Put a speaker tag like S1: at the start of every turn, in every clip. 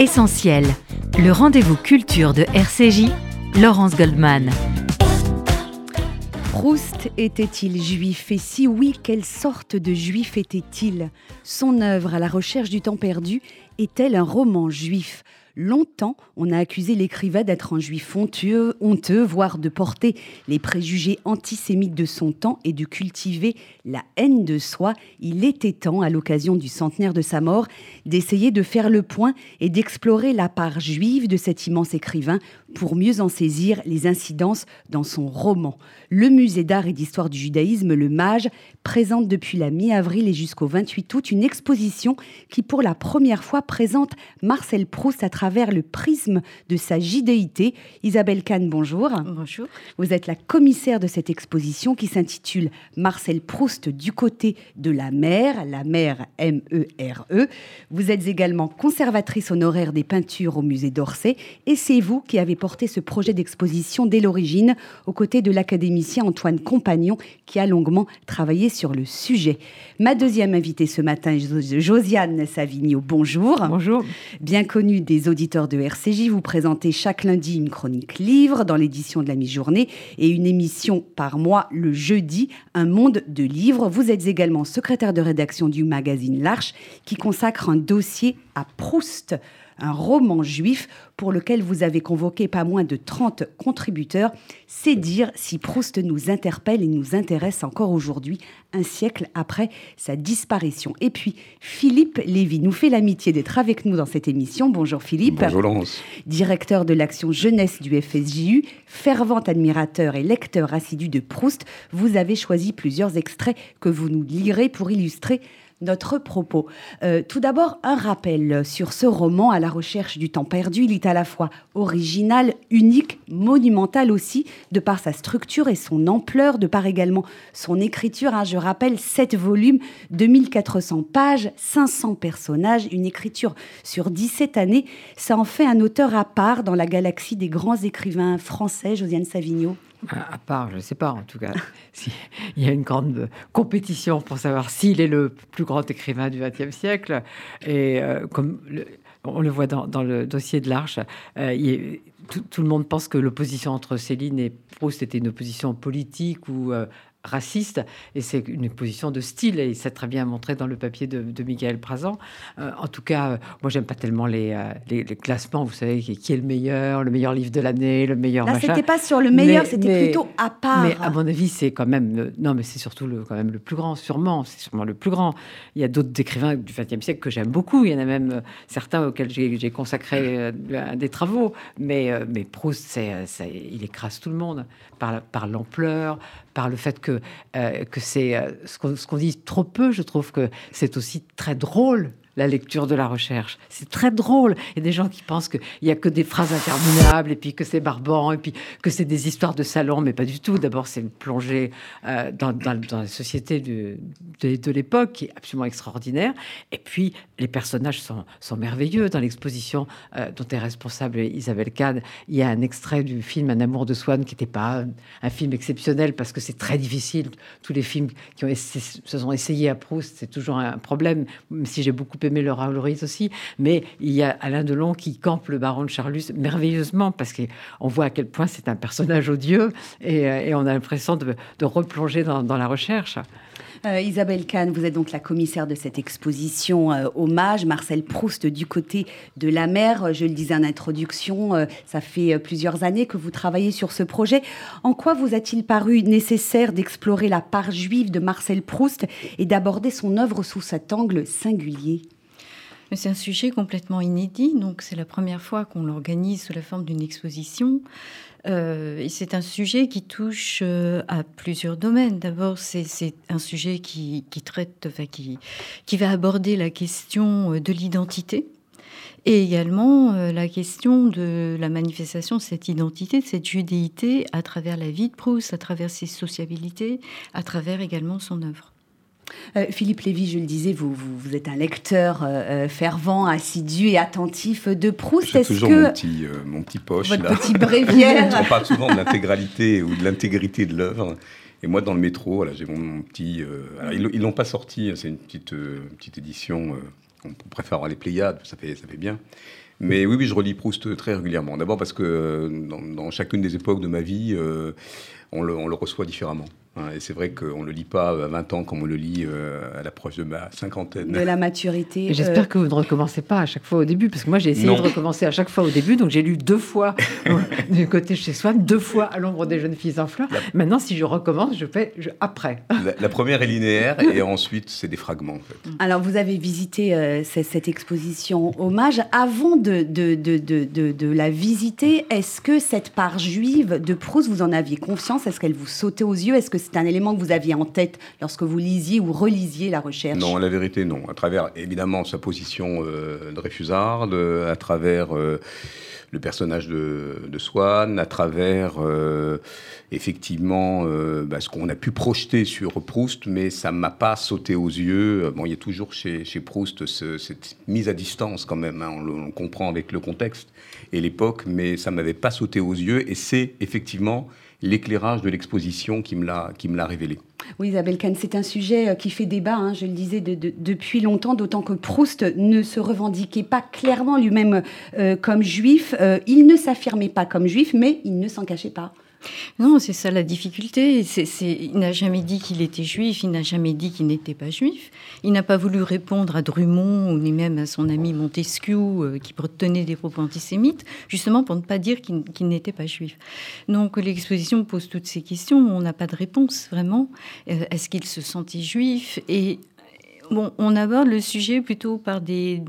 S1: Essentiel, le rendez-vous culture de RCJ, Laurence Goldman.
S2: Proust était-il juif Et si oui, quelle sorte de juif était-il? Son œuvre à la recherche du temps perdu est-elle un roman juif? Longtemps, on a accusé l'écrivain d'être un juif honteux, honteux, voire de porter les préjugés antisémites de son temps et de cultiver la haine de soi. Il était temps, à l'occasion du centenaire de sa mort, d'essayer de faire le point et d'explorer la part juive de cet immense écrivain pour mieux en saisir les incidences dans son roman. Le musée d'art et d'histoire du judaïsme, le MAGE, présente depuis la mi-avril et jusqu'au 28 août une exposition qui, pour la première fois, présente Marcel Proust à travers le prisme de sa judéité. Isabelle Kahn, bonjour.
S3: Bonjour.
S2: Vous êtes la commissaire de cette exposition qui s'intitule Marcel Proust du côté de la mer, la mer M-E-R-E. E. Vous êtes également conservatrice honoraire des peintures au musée d'Orsay et c'est vous qui avez porté ce projet d'exposition dès l'origine aux côtés de l'académicien Antoine Compagnon qui a longuement travaillé sur le sujet. Ma deuxième invitée ce matin est Josiane Savigno. Bonjour.
S3: Bonjour.
S2: Bien connue des auditeurs de RCJ, vous présentez chaque lundi une chronique livre dans l'édition de la mi-journée et une émission par mois le jeudi, un monde de livres. Vous êtes également secrétaire de rédaction du magazine L'Arche qui consacre un dossier à Proust un roman juif pour lequel vous avez convoqué pas moins de 30 contributeurs. C'est dire si Proust nous interpelle et nous intéresse encore aujourd'hui, un siècle après sa disparition. Et puis, Philippe Lévy nous fait l'amitié d'être avec nous dans cette émission. Bonjour Philippe.
S4: Bonjour Laurence.
S2: Directeur de l'action jeunesse du FSJU, fervent admirateur et lecteur assidu de Proust, vous avez choisi plusieurs extraits que vous nous lirez pour illustrer notre propos. Euh, tout d'abord, un rappel sur ce roman à la recherche du temps perdu. Il est à la fois original, unique, monumental aussi, de par sa structure et son ampleur, de par également son écriture. Hein. je rappelle, 7 volumes, 2400 pages, 500 personnages, une écriture sur 17 années. Ça en fait un auteur à part dans la galaxie des grands écrivains français, Josiane Savigno.
S3: À part, je ne sais pas, en tout cas, il y a une grande compétition pour savoir s'il est le plus grand écrivain du XXe siècle. Et euh, comme on le voit dans, le dossier de l'Arche, euh, tout, le monde pense que l'opposition entre Céline et Proust était une opposition politique ou euh, raciste, et c'est une position de style, et c'est très bien montré dans le papier de, de Michael Prazan. Euh, en tout cas, euh, moi, j'aime pas tellement les, euh, les, classements, vous savez, qui, est le meilleur, le meilleur livre de l'année, le meilleur
S2: Là, c'était pas sur le meilleur, c'était plutôt à part.
S3: Mais à mon avis, c'est quand même, non, mais c'est surtout le, quand même le plus grand, sûrement, c'est sûrement le plus grand. Il y a d'autres écrivains du XXe siècle que j'aime beaucoup, il y en a même certains auxquels j'ai consacré des travaux, mais, mais Proust, il écrase tout le monde par, par l'ampleur, par le fait que, euh, c'est euh, ce qu'on dit trop peu, je trouve que c'est aussi très drôle la lecture de la recherche. C'est très drôle. Il y a des gens qui pensent qu'il n'y a que des phrases interminables et puis que c'est barbant et puis que c'est des histoires de salon, mais pas du tout. D'abord, c'est une plongée euh, dans, la société de, l'époque qui est absolument extraordinaire. Et puis, les personnages sont, merveilleux. Dans l'exposition euh, dont est responsable Isabelle Kahn, il y a un extrait du film Un amour de Swann qui n'était pas un film exceptionnel parce que c'est très difficile. Tous les films qui ont se sont essayés à Proust, c'est toujours un problème, si j'ai beaucoup aimé Laura Ulrich aussi, mais il y a Alain Delon qui campe le baron de Charlus merveilleusement parce qu'on voit à quel point c'est un personnage odieux et, euh, on a l'impression de, replonger dans, la recherche.
S2: Euh, Isabelle Kahn, vous êtes donc la commissaire de cette exposition euh, hommage Marcel Proust du côté de la mer. Je le disais en introduction, ça fait plusieurs années que vous travaillez sur ce projet. En quoi vous a-t-il paru nécessaire d'explorer la part juive de Marcel Proust et d'aborder son œuvre sous cet angle singulier?
S5: C'est un sujet complètement inédit, donc c'est la première fois qu'on l'organise sous la forme d'une exposition. Euh, c'est un sujet qui touche euh, à plusieurs domaines. D'abord, c'est un sujet qui, traite, qui va aborder la question euh, de l'identité, et également la question de la manifestation de cette identité, de cette judéité à travers la vie de Proust, à travers ses sociabilités, à travers également son œuvre.
S2: Euh, Philippe Lévy, je le disais, vous, vous, êtes un lecteur euh, euh, fervent, assidu et attentif de Proust.
S4: J'ai toujours que... mon, petit, mon petit poche.
S2: Votre petit bréviaire.
S4: On parle souvent de l'intégralité ou de l'intégrité de l'œuvre. Et moi, dans le métro, voilà, j'ai mon, petit. ils ne l'ont pas sorti, c'est une petite, petite édition. on préfère avoir les Pléiades, ça fait, ça fait bien. Mais oui, oui, je relis Proust très régulièrement. D'abord parce que dans, chacune des époques de ma vie, on le reçoit différemment. Et c'est vrai qu'on ne le lit pas à 20 ans comme on le lit euh, à l'approche de ma cinquantaine.
S2: De la maturité.
S3: J'espère euh, que vous ne recommencez pas à chaque fois au début, parce que moi j'ai essayé de recommencer à chaque fois au début, donc j'ai lu deux fois du côté chez Swann, deux fois à l'ombre des jeunes filles en fleurs. Maintenant, si je recommence, je fais après.
S4: La, première est linéaire et ensuite c'est des fragments. En fait.
S2: Alors vous avez visité euh, cette, exposition hommage. Avant de, de, de, de, de la visiter, est-ce que cette part juive de Proust, vous en aviez confiance Est-ce qu'elle vous sautait aux yeux? Est-ce que c'est un élément que vous aviez en tête lorsque vous lisiez ou relisiez la recherche
S4: Non, la vérité, non. À travers, évidemment, sa position euh, de réfusarde, à travers euh, le personnage de, Swann, à travers, euh, effectivement, bah, ce qu'on a pu projeter sur Proust, mais ça ne m'a pas sauté aux yeux. Bon, il y a toujours chez, Proust cette mise à distance, quand même. Hein. on, le, on, comprend avec le contexte et l'époque, mais ça ne m'avait pas sauté aux yeux. Et c'est effectivement l'éclairage de l'exposition qui me l'a révélé.
S2: Oui, Isabelle Kahn, c'est un sujet euh, qui fait débat, hein, je le disais, depuis longtemps, d'autant que Proust ne se revendiquait pas clairement lui-même euh, comme juif. Euh, il ne s'affirmait pas comme juif, mais il ne s'en cachait pas.
S5: Non, c'est ça la difficulté. il n'a jamais dit qu'il était juif, il n'a jamais dit qu'il n'était pas juif. Il n'a pas voulu répondre à Drummond ni même à son ami Montesquieu euh, qui tenait des propos antisémites, justement pour ne pas dire qu'il n'était pas juif. Donc l'exposition pose toutes ces questions. On n'a pas de réponse vraiment. Euh, est-ce qu'il se sentait juif Et Bon, on aborde le sujet plutôt par des,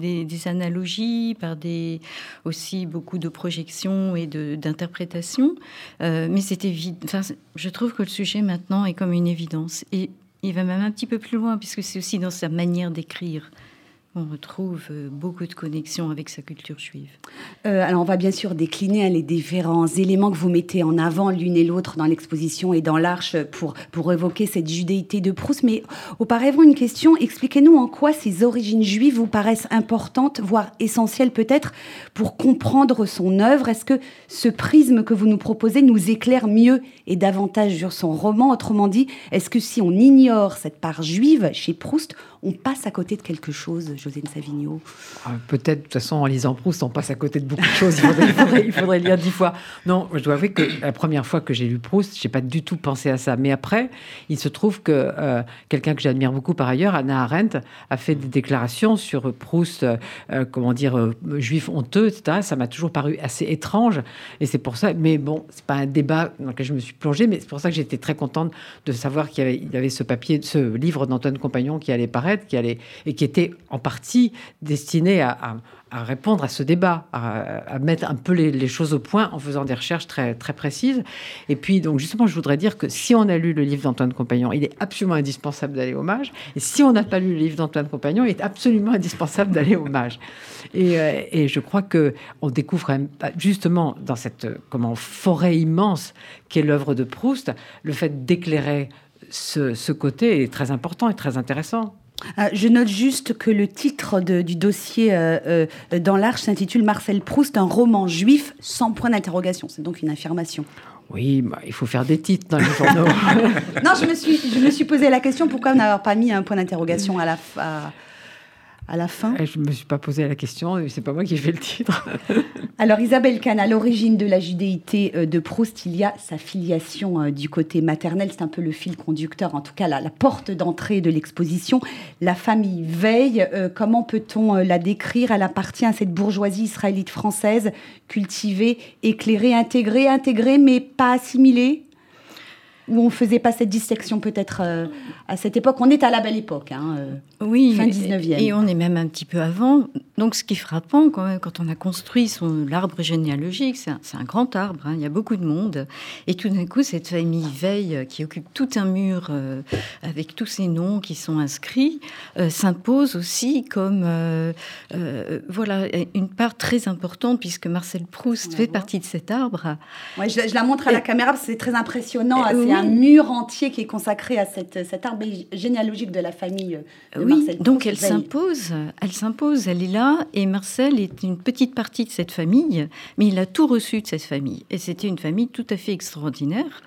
S5: analogies, par des, aussi beaucoup de projections et d'interprétations. Euh, mais c'est évident. Enfin, je trouve que le sujet maintenant est comme une évidence. Et il va même un petit peu plus loin, puisque c'est aussi dans sa manière d'écrire on retrouve euh, beaucoup de connexions avec sa culture juive.
S2: Euh, alors on va bien sûr décliner hein, les différents éléments que vous mettez en avant l'une et l'autre dans l'exposition et dans l'Arche pour, pour évoquer cette judéité de Proust. Mais auparavant, une question, expliquez-nous en quoi ces origines juives vous paraissent importantes, voire essentielles peut-être, pour comprendre son œuvre. Est-ce que ce prisme que vous nous proposez nous éclaire mieux et davantage sur son roman? Autrement dit, est-ce que si on ignore cette part juive chez Proust, on passe à côté de quelque chose, José Savigno
S3: ah, Peut-être, de toute façon, en lisant Proust, on passe à côté de beaucoup de choses. Il faudrait, lire dix fois. Non, je dois avouer que la première fois que j'ai lu Proust, j'ai pas du tout pensé à ça. Mais après, il se trouve que euh, quelqu'un que j'admire beaucoup par ailleurs, Anna Arendt, a fait des déclarations sur Proust, euh, comment dire, euh, juif honteux, etc. Ça m'a toujours paru assez étrange. Et c'est pour ça. Mais bon, c'est pas un débat dans lequel je me suis plongée, mais c'est pour ça que j'étais très contente de savoir qu'il y avait, ce papier, ce livre d'Antoine Compagnon qui allait paraître qui allait et qui était en partie destiné à, répondre à ce débat, à, mettre un peu les, choses au point en faisant des recherches très, très précises. Et puis, donc, justement, je voudrais dire que si on a lu le livre d'Antoine Compagnon, il est absolument indispensable d'aller hommage. Et si on n'a pas lu le livre d'Antoine Compagnon, il est absolument indispensable d'aller hommage. Et, euh, et, je crois que on découvre justement dans cette comment forêt immense qu'est l'œuvre de Proust, le fait d'éclairer ce, côté est très important et très intéressant.
S2: Euh, je note juste que le titre du dossier euh, euh, dans l'Arche s'intitule Marcel Proust, un roman juif sans point d'interrogation. C'est donc une affirmation.
S3: Oui, bah, il faut faire des titres dans les journaux.
S2: non, je me, suis, je me suis posé la question pourquoi n'avoir pas mis un point d'interrogation à la fin à la fin
S3: Je ne me suis pas posé la question, c'est pas moi qui ai fait le titre.
S2: Alors Isabelle Kahn, à l'origine de la judéité euh, de Proust, il y a sa filiation euh, du côté maternel, c'est un peu le fil conducteur, en tout cas la, porte d'entrée de l'exposition. La famille Veille, euh, comment peut-on la décrire? Elle appartient à cette bourgeoisie israélite française, cultivée, éclairée, intégrée, intégrée mais pas assimilée? Où on faisait pas cette dissection peut-être euh, à cette époque. On est à la belle époque, hein, euh,
S5: oui, fin 19e. Et on est même un petit peu avant. Donc ce qui est frappant quand, même, quand on a construit son l'arbre généalogique, c'est un, grand arbre, hein, il y a beaucoup de monde. Et tout d'un coup, cette famille Veille euh, qui occupe tout un mur avec tous ces noms qui sont inscrits s'impose aussi comme voilà une part très importante puisque Marcel Proust fait partie de cet arbre.
S2: Ouais, je, la montre à la caméra parce que c'est très impressionnant un mur entier qui est consacré à cette, cet arbre généalogique de la famille euh, de oui,
S5: Donc elle s'impose, elle s'impose, elle est là, et Marcel est une petite partie de cette famille, mais il a tout reçu de cette famille. Et c'était une famille tout à fait extraordinaire.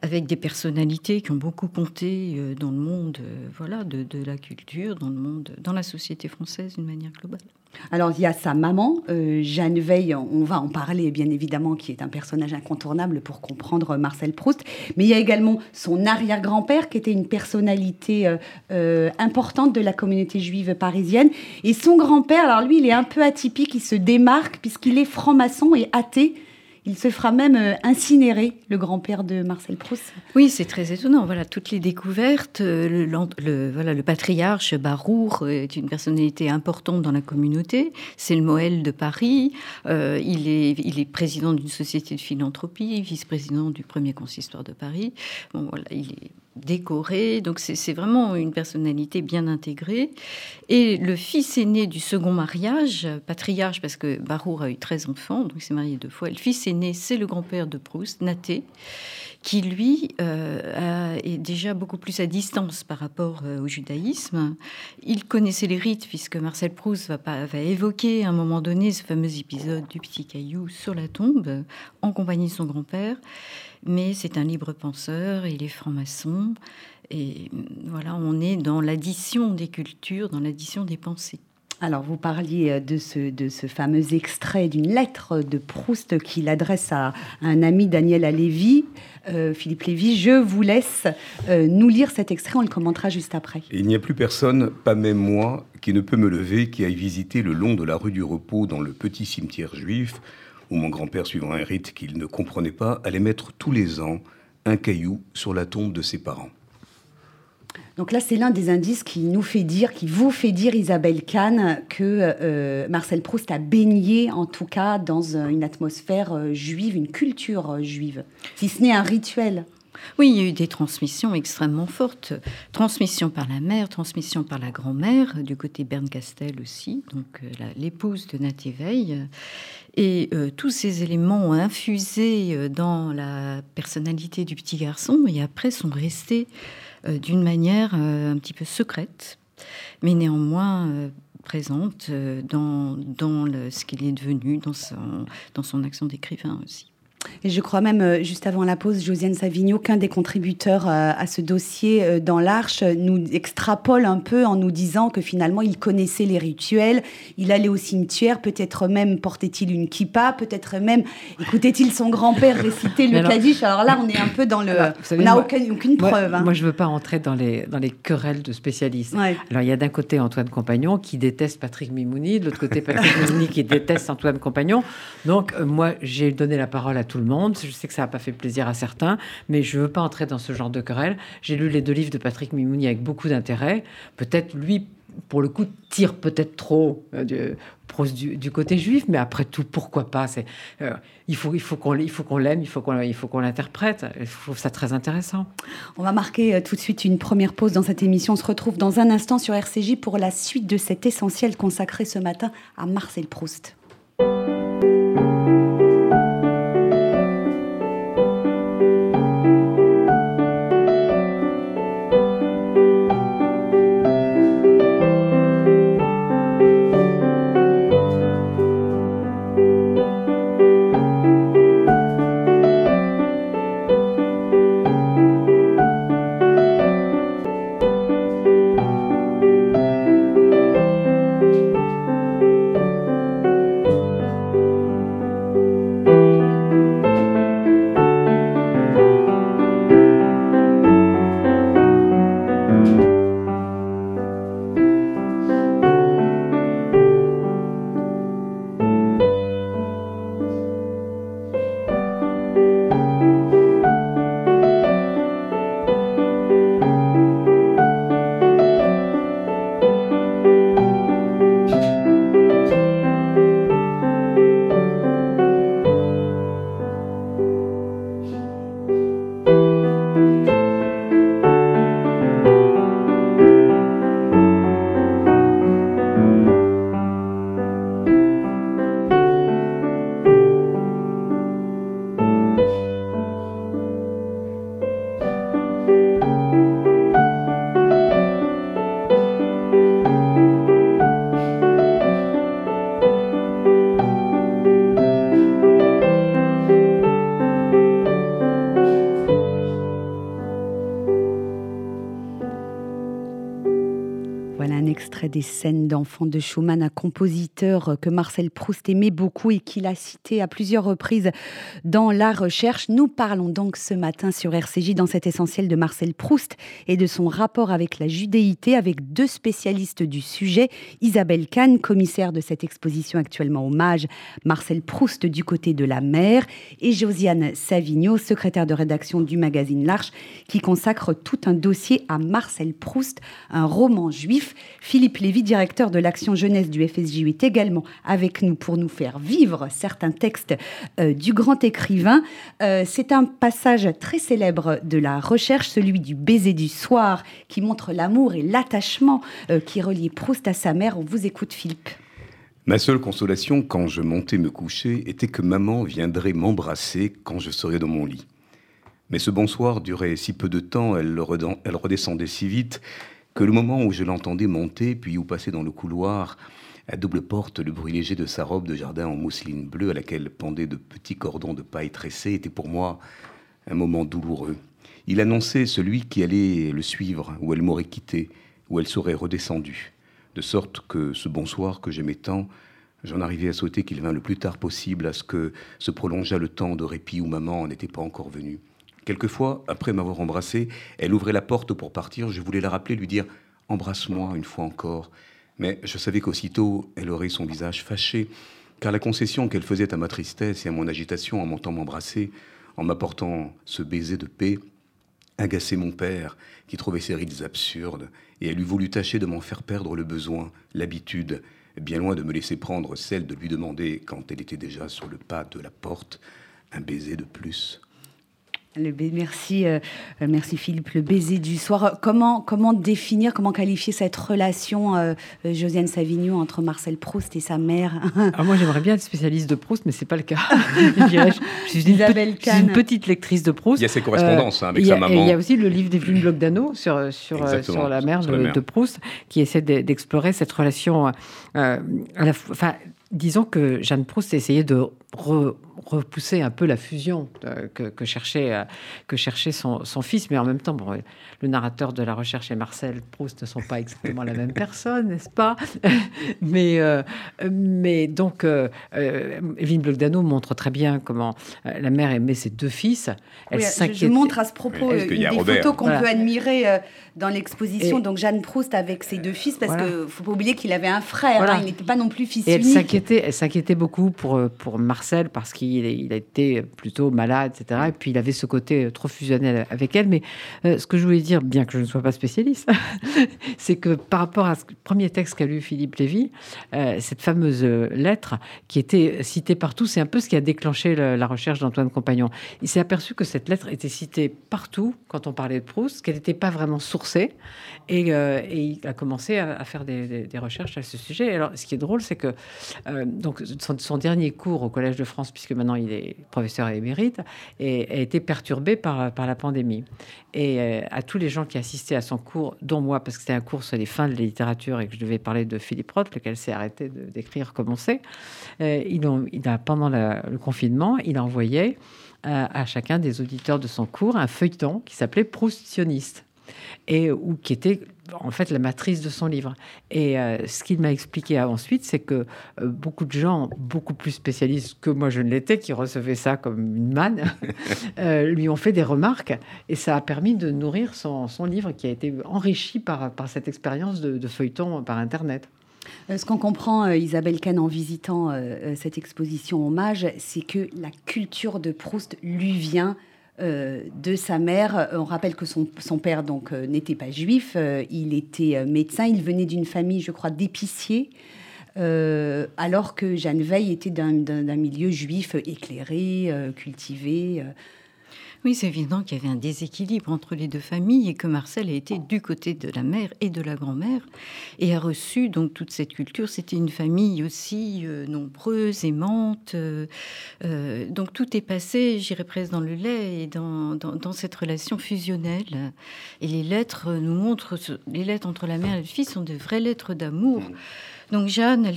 S5: avec des personnalités qui ont beaucoup compté euh, dans le monde voilà, de, de, la culture, dans le monde, dans la société française d'une manière globale.
S2: Alors il y a sa maman, Jeanne Veil, on va en parler bien évidemment, qui est un personnage incontournable pour comprendre Marcel Proust, mais il y a également son arrière-grand-père qui était une personnalité importante de la communauté juive parisienne, et son grand-père, alors lui il est un peu atypique, il se démarque puisqu'il est franc-maçon et athée. Il se fera même euh, incinérer, le grand-père de Marcel Proust.
S5: Oui, c'est très étonnant. Voilà, toutes les découvertes. Euh, le, voilà, le patriarche Barour est une personnalité importante dans la communauté. C'est le Moël de Paris. Euh, il, est, il est président d'une société de philanthropie, vice-président du premier consistoire de Paris. Bon, voilà, il est décoré. Donc c'est vraiment une personnalité bien intégrée. Et le fils aîné du second mariage, patriarche, parce que Barour a eu 13 enfants, donc il s'est marié deux fois. Le fils aîné, c'est le grand-père de Proust, Naté, qui lui euh, est déjà beaucoup plus à distance par rapport euh, au judaïsme. Il connaissait les rites, puisque Marcel Proust va, va évoquer à un moment donné ce fameux épisode du petit caillou sur la tombe, en compagnie de son grand-père mais c'est un libre penseur, il est franc-maçon, et voilà, on est dans l'addition des cultures, dans l'addition des pensées.
S2: Alors, vous parliez de ce, de ce fameux extrait d'une lettre de Proust qu'il adresse à, un ami, Daniel Alévi. Euh, Philippe Lévy, je vous laisse euh, nous lire cet extrait, on le commentera juste après.
S4: Il n'y a plus personne, pas même moi, qui ne peut me lever, qui aille visiter le long de la rue du Repos dans le petit cimetière juif, où mon grand-père, suivant un rite qu'il ne comprenait pas, allait mettre tous les ans un caillou sur la tombe de ses parents.
S2: Donc là, c'est l'un des indices qui nous fait dire, qui vous fait dire, Isabelle Kahn, que euh, Marcel Proust a baigné, en tout cas, dans une atmosphère euh, juive, une culture euh, juive, si ce n'est un rituel.
S5: Oui, il y a eu des transmissions extrêmement fortes. Transmission par la mère, transmission par la grand-mère, du côté Berne Castel aussi, donc l'épouse de Nathalie Veil. Et euh, tous ces éléments ont infusé euh, dans la personnalité du petit garçon et après sont restés euh, d'une manière un petit peu secrète, mais néanmoins présente dans, dans ce qu'il est devenu, dans son, dans son action d'écrivain aussi.
S2: Et je crois même, euh, juste avant la pause, Josiane Savigno, qu'un des contributeurs euh, à ce dossier euh, dans l'Arche nous extrapole un peu en nous disant que finalement, il connaissait les rituels, il allait au cimetière, peut-être même portait-il une kippa, peut-être même écoutait-il son grand-père réciter le Kaddish. Alors là, on est un peu dans le... on n'a aucune, aucune preuve.
S3: Hein. Moi, je ne veux pas entrer dans les, dans les querelles de spécialistes. Alors, il y a d'un côté Antoine Compagnon qui déteste Patrick Mimouni, de l'autre côté Patrick Mimouni qui déteste Antoine Compagnon. Donc, moi, j'ai donné la parole à tout le monde. Je sais que ça n'a pas fait plaisir à certains, mais je ne veux pas entrer dans ce genre de querelle. J'ai lu les deux livres de Patrick Mimouni avec beaucoup d'intérêt. Peut-être lui, pour le coup, tire peut-être trop euh, du, du, côté juif, mais après tout, pourquoi pas? C'est euh, il faut il faut qu'on il faut qu'on l'aime, il faut qu'on il faut qu'on l'interprète. Je trouve ça très intéressant.
S2: On va marquer euh, tout de suite une première pause dans cette émission. On se retrouve dans un instant sur RCJ pour la suite de cet essentiel consacré ce matin à Marcel Proust. Des scènes d'enfants de Schumann, un compositeur que Marcel Proust aimait beaucoup et qu'il a cité à plusieurs reprises dans la recherche. Nous parlons donc ce matin sur RCJ dans cet essentiel de Marcel Proust et de son rapport avec la judéité avec deux spécialistes du sujet, Isabelle Kahn, commissaire de cette exposition actuellement hommage, Marcel Proust du côté de la mer et Josiane Savigno, secrétaire de rédaction du magazine L'Arche, qui consacre tout un dossier à Marcel Proust, un roman juif. Philippe Lévy, directeur de l'action jeunesse du FSJ, est également avec nous pour nous faire vivre certains textes euh, du grand écrivain. Euh, c'est un passage très célèbre de la recherche, celui du baiser du soir, qui montre l'amour et l'attachement euh, qui reliait Proust à sa mère. On vous écoute, Philippe.
S4: Ma seule consolation quand je montais me coucher était que maman viendrait m'embrasser quand je serais dans mon lit. Mais ce bonsoir durait si peu de temps, elle, redescendait si vite, que le moment où je l'entendais monter, puis où passer dans le couloir, à double porte, le bruit léger de sa robe de jardin en mousseline bleue à laquelle pendaient de petits cordons de paille tressés était pour moi un moment douloureux. Il annonçait celui qui allait le suivre, où elle m'aurait quitté, où elle serait redescendue. De sorte que ce bonsoir que j'aimais tant, j'en arrivais à souhaiter qu'il vînt le plus tard possible, à ce que se prolongeât le temps de répit où maman n'était pas encore venue. Quelquefois, après m'avoir embrassé, elle ouvrait la porte pour partir. Je voulais la rappeler, lui dire Embrasse-moi une fois encore. Mais je savais qu'aussitôt, elle aurait son visage fâché, car la concession qu'elle faisait à ma tristesse et à mon agitation en montant m'embrasser, en m'apportant ce baiser de paix, agaçait mon père, qui trouvait ses rides absurdes, et elle eût voulu tâcher de m'en faire perdre le besoin, l'habitude, bien loin de me laisser prendre celle de lui demander, quand elle était déjà sur le pas de la porte, un baiser de plus
S2: merci, euh, euh, merci Philippe. Le baiser du soir. Comment, comment définir, comment qualifier cette relation, euh, Josiane Savigno, entre Marcel Proust et sa mère?
S3: Ah, Moi, j'aimerais bien être spécialiste de Proust, mais c'est pas le cas. je, suis une, petite lectrice de Proust.
S4: Il y a ses correspondances hein, avec sa maman.
S3: il y a aussi le livre d'Evelyne Blogdano sur, sur, sur la mère, de, Proust, qui essaie d'explorer cette relation à la Enfin, disons que Jeanne Proust essayait de repousser un peu la fusion euh, que, cherchait, euh, que cherchait son, fils, mais en même temps, bon, le narrateur de la recherche et Marcel Proust ne sont pas exactement la même personne, n'est-ce pas? Mais, euh, mais donc, Evelyne Blogdano montre très bien comment la mère aimait ses deux fils.
S2: Elle oui, je, montre à ce propos une des photos qu'on peut admirer dans l'exposition. Donc Jeanne Proust avec ses deux fils, parce qu'il ne faut pas oublier qu'il avait un frère, hein, il n'était pas non plus fils
S3: et unique. Elle s'inquiétait beaucoup pour, pour Marcel parce qu'il il, a été plutôt malade, etc. Et puis il avait ce côté trop fusionnel avec elle. Mais euh, ce que je voulais dire, bien que je ne sois pas spécialiste, c'est que par rapport à ce premier texte qu'a lu Philippe Lévy, euh, cette fameuse lettre qui était citée partout, c'est un peu ce qui a déclenché la, recherche d'Antoine Compagnon. Il s'est aperçu que cette lettre était citée partout quand on parlait de Proust, qu'elle n'était pas vraiment sourcée. Et, euh, il a commencé à, faire des, recherches à ce sujet. Alors, ce qui est drôle, c'est que donc son, son, dernier cours au Collège de France, puisque maintenant il est professeur émérite, et a été perturbé par, par la pandémie. Et euh, à tous les gens qui assistaient à son cours, dont moi, parce que c'était un cours sur les fins de la littérature et que je devais parler de Philippe Roth, lequel s'est arrêté d'écrire comme on sait, euh, il, a, pendant le confinement, il envoyait euh, à chacun des auditeurs de son cours un feuilleton qui s'appelait Proustioniste et ou qui était en fait la matrice de son livre. Et euh, ce qu'il m'a expliqué ensuite, c'est que euh, beaucoup de gens, beaucoup plus spécialistes que moi je ne l'étais, qui recevaient ça comme une manne, euh, lui ont fait des remarques et ça a permis de nourrir son, son livre qui a été enrichi par, par cette expérience de, de, feuilleton par Internet.
S2: Ce qu'on comprend, Isabelle Kahn, en visitant cette exposition hommage, c'est que la culture de Proust lui vient euh, de sa mère. On rappelle que son, père donc euh, n'était pas juif, euh, il était médecin, il venait d'une famille, je crois, d'épiciers. alors que Jeanne Veil était d'un milieu juif éclairé, cultivé.
S5: Oui, c'est évident qu'il y avait un déséquilibre entre les deux familles et que Marcel a été du côté de la mère et de la grand-mère et a reçu donc toute cette culture. C'était une famille aussi euh, nombreuse, aimante. Euh, euh, donc tout est passé, j'irais presque dans le lait et dans, dans, cette relation fusionnelle. Et les lettres nous montrent, les lettres entre la mère et le fils sont de vraies lettres d'amour. Mmh. Donc Jeanne, elle,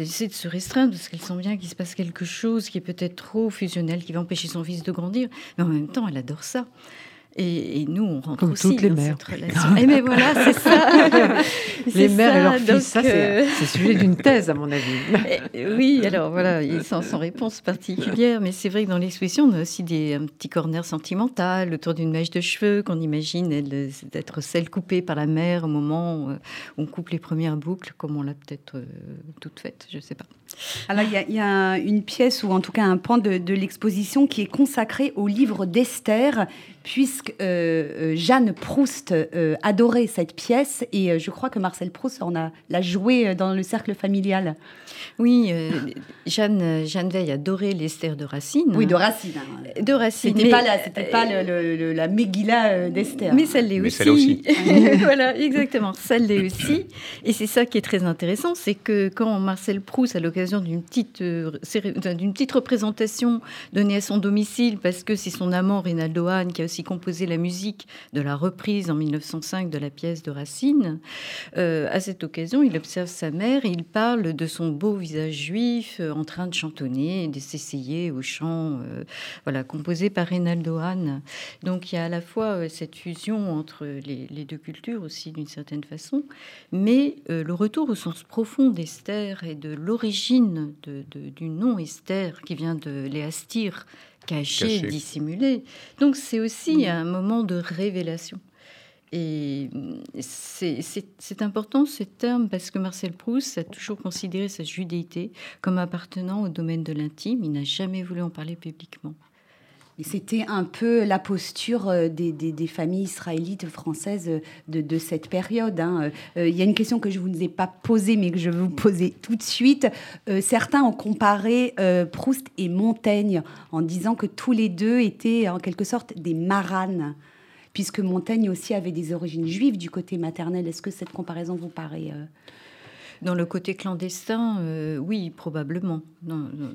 S5: essaie de se restreindre parce qu'elle sent bien qu'il se passe quelque chose qui est peut-être trop fusionnel, qui va empêcher son fils de grandir. Mais en même temps, elle adore ça. Et, nous, on rentre
S3: Comme
S5: aussi
S3: toutes les
S5: dans
S3: mères.
S5: cette relation. Et mais voilà, c'est ça.
S3: les mères et leurs fils,
S5: donc,
S3: ça c'est
S5: euh,
S3: c'est sujet d'une thèse à mon avis.
S5: Eh, Oui, alors voilà, sans réponse particulière, mais c'est vrai que dans l'exposition, on a aussi des, un petit corner sentimental autour d'une mèche de cheveux qu'on imagine elle, c'est d'être celle coupée par la mère au moment euh, où on coupe les premières boucles, comme on l'a peut-être euh, toute faite, je ne sais pas.
S2: Alors, il y a, il y a une pièce, ou en tout cas un pan de, de l'exposition qui est consacré au livre d'Esther, puisque euh, euh, Jeanne Proust euh, adorait cette pièce, et euh, je crois que Marcel Proust en a, l'a jouée dans le cercle familial.
S5: Oui, euh, Jeanne, Jeanne Veil adorait l'Esther de Racine.
S2: Oui, de Racine. hein.
S5: De Racine.
S2: C'était
S5: mais-
S2: pas, la, c'était pas le- le- le- la Megillah d'Esther.
S5: Mais celle l'est
S4: Mais
S5: aussi.
S4: celle aussi.
S5: voilà, exactement. Celle l'est aussi. Et c'est ça qui est très intéressant, c'est que quand Marcel Proust, à l'occasion d'une petite, euh, d'une petite représentation donnée à son domicile, parce que c'est son amant Reynaldo Hahn qui a aussi composé la musique de la reprise en 1905 de la pièce de Racine, euh, à cette occasion, il observe sa mère et il parle de son beau visage juif euh, en train de chantonner de s'essayer au chant, euh, voilà, composé par Reynaldo Hahn. Donc il y a à la fois cette fusion entre les, deux cultures aussi d'une certaine façon, mais le retour au sens profond d'Esther et de l'origine de- de- du nom Esther qui vient de Léastir, caché,
S4: Caché.
S5: dissimulé. Donc c'est aussi un moment de révélation. Et c'est important ce terme parce que Marcel Proust a toujours considéré sa judéité comme appartenant au domaine de l'intime. Il n'a jamais voulu en parler publiquement.
S2: C'était un peu la posture euh, des, familles israélites françaises euh, de, cette période. hein. Euh, Il y a une question que je ne vous ai pas posée, mais que je vais vous poser tout de suite. Certains ont comparé Proust et Montaigne en disant que tous les deux étaient en quelque sorte des maranes, puisque Montaigne aussi avait des origines juives du côté maternel. Est-ce que cette comparaison vous paraît... euh,
S5: Dans le côté clandestin, euh, oui, probablement.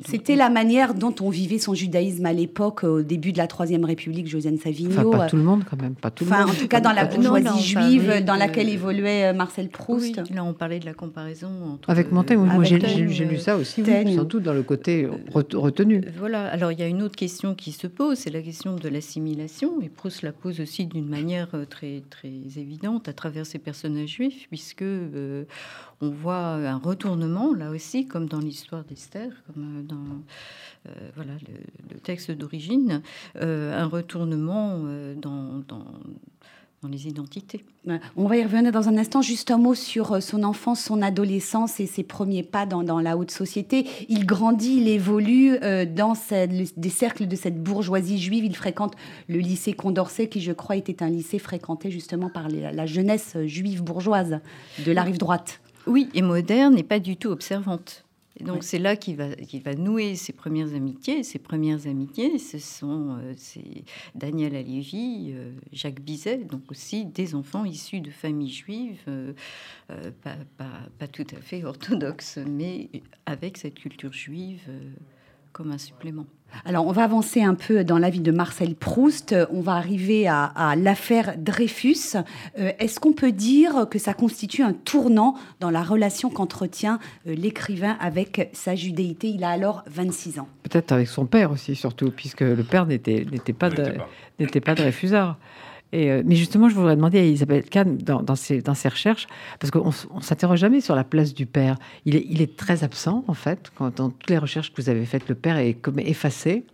S2: C'était la manière dont on vivait son judaïsme à l'époque, au début de la Troisième République, Josiane
S3: Enfin,
S2: Savigno.
S3: pas tout le monde quand même, pas tout le
S2: Enfin,
S3: monde.
S2: en tout cas, dans la bourgeoisie
S5: non,
S2: juive dans laquelle évoluait euh, Marcel Proust.
S5: Oui, là, on parlait de la comparaison entre.
S3: Avec Montaigne, oui, moi j'ai lu
S5: euh,
S3: ça aussi, oui, sans doute dans le côté ret- retenu.
S5: Euh, Voilà, alors il y a une autre question qui se pose, c'est la question de l'assimilation, et Proust la pose aussi d'une manière euh, très, très évidente à travers ses personnages juifs, puisque euh, on voit un retournement, là aussi, comme dans l'histoire d'Esther, comme euh, dans euh, voilà, le, texte d'origine, euh, un retournement dans, dans, les identités.
S2: On va y revenir dans un instant. Juste un mot sur son enfance, son adolescence et ses premiers pas dans, la haute société. Il grandit, il évolue dans des cercles de cette bourgeoisie juive. Il fréquente le lycée Condorcet, qui, je crois, était un lycée fréquenté justement par la jeunesse juive bourgeoise de la rive droite.
S5: Oui, et moderne et pas du tout observante. Et donc
S2: Ouais.
S5: c'est là qu'il va, va nouer ses premières amitiés. Ses premières amitiés, ce sont euh, Daniel Alévi, euh, Jacques Bizet, donc aussi des enfants issus de familles juives, euh, pas, pas- pas tout à fait orthodoxes, mais avec cette culture juive comme un supplément.
S2: Alors, on va avancer un peu dans la vie de Marcel Proust. On va arriver à, à l'affaire Dreyfus. Euh, Est-ce qu'on peut dire que ça constitue un tournant dans la relation qu'entretient euh, l'écrivain avec sa judéité? Il a alors 26 ans.
S3: Peut-être avec son père aussi, surtout, puisque le père n'était n'était pas,
S4: pas
S3: Dreyfusard. Euh, mais justement, je voudrais demander à Isabelle Kahn, dans, ses, recherches, parce qu'on on s'interroge jamais sur la place du père. Il est, très absent, en fait. Quand, dans toutes les recherches que vous avez faites, le père est comme effacé.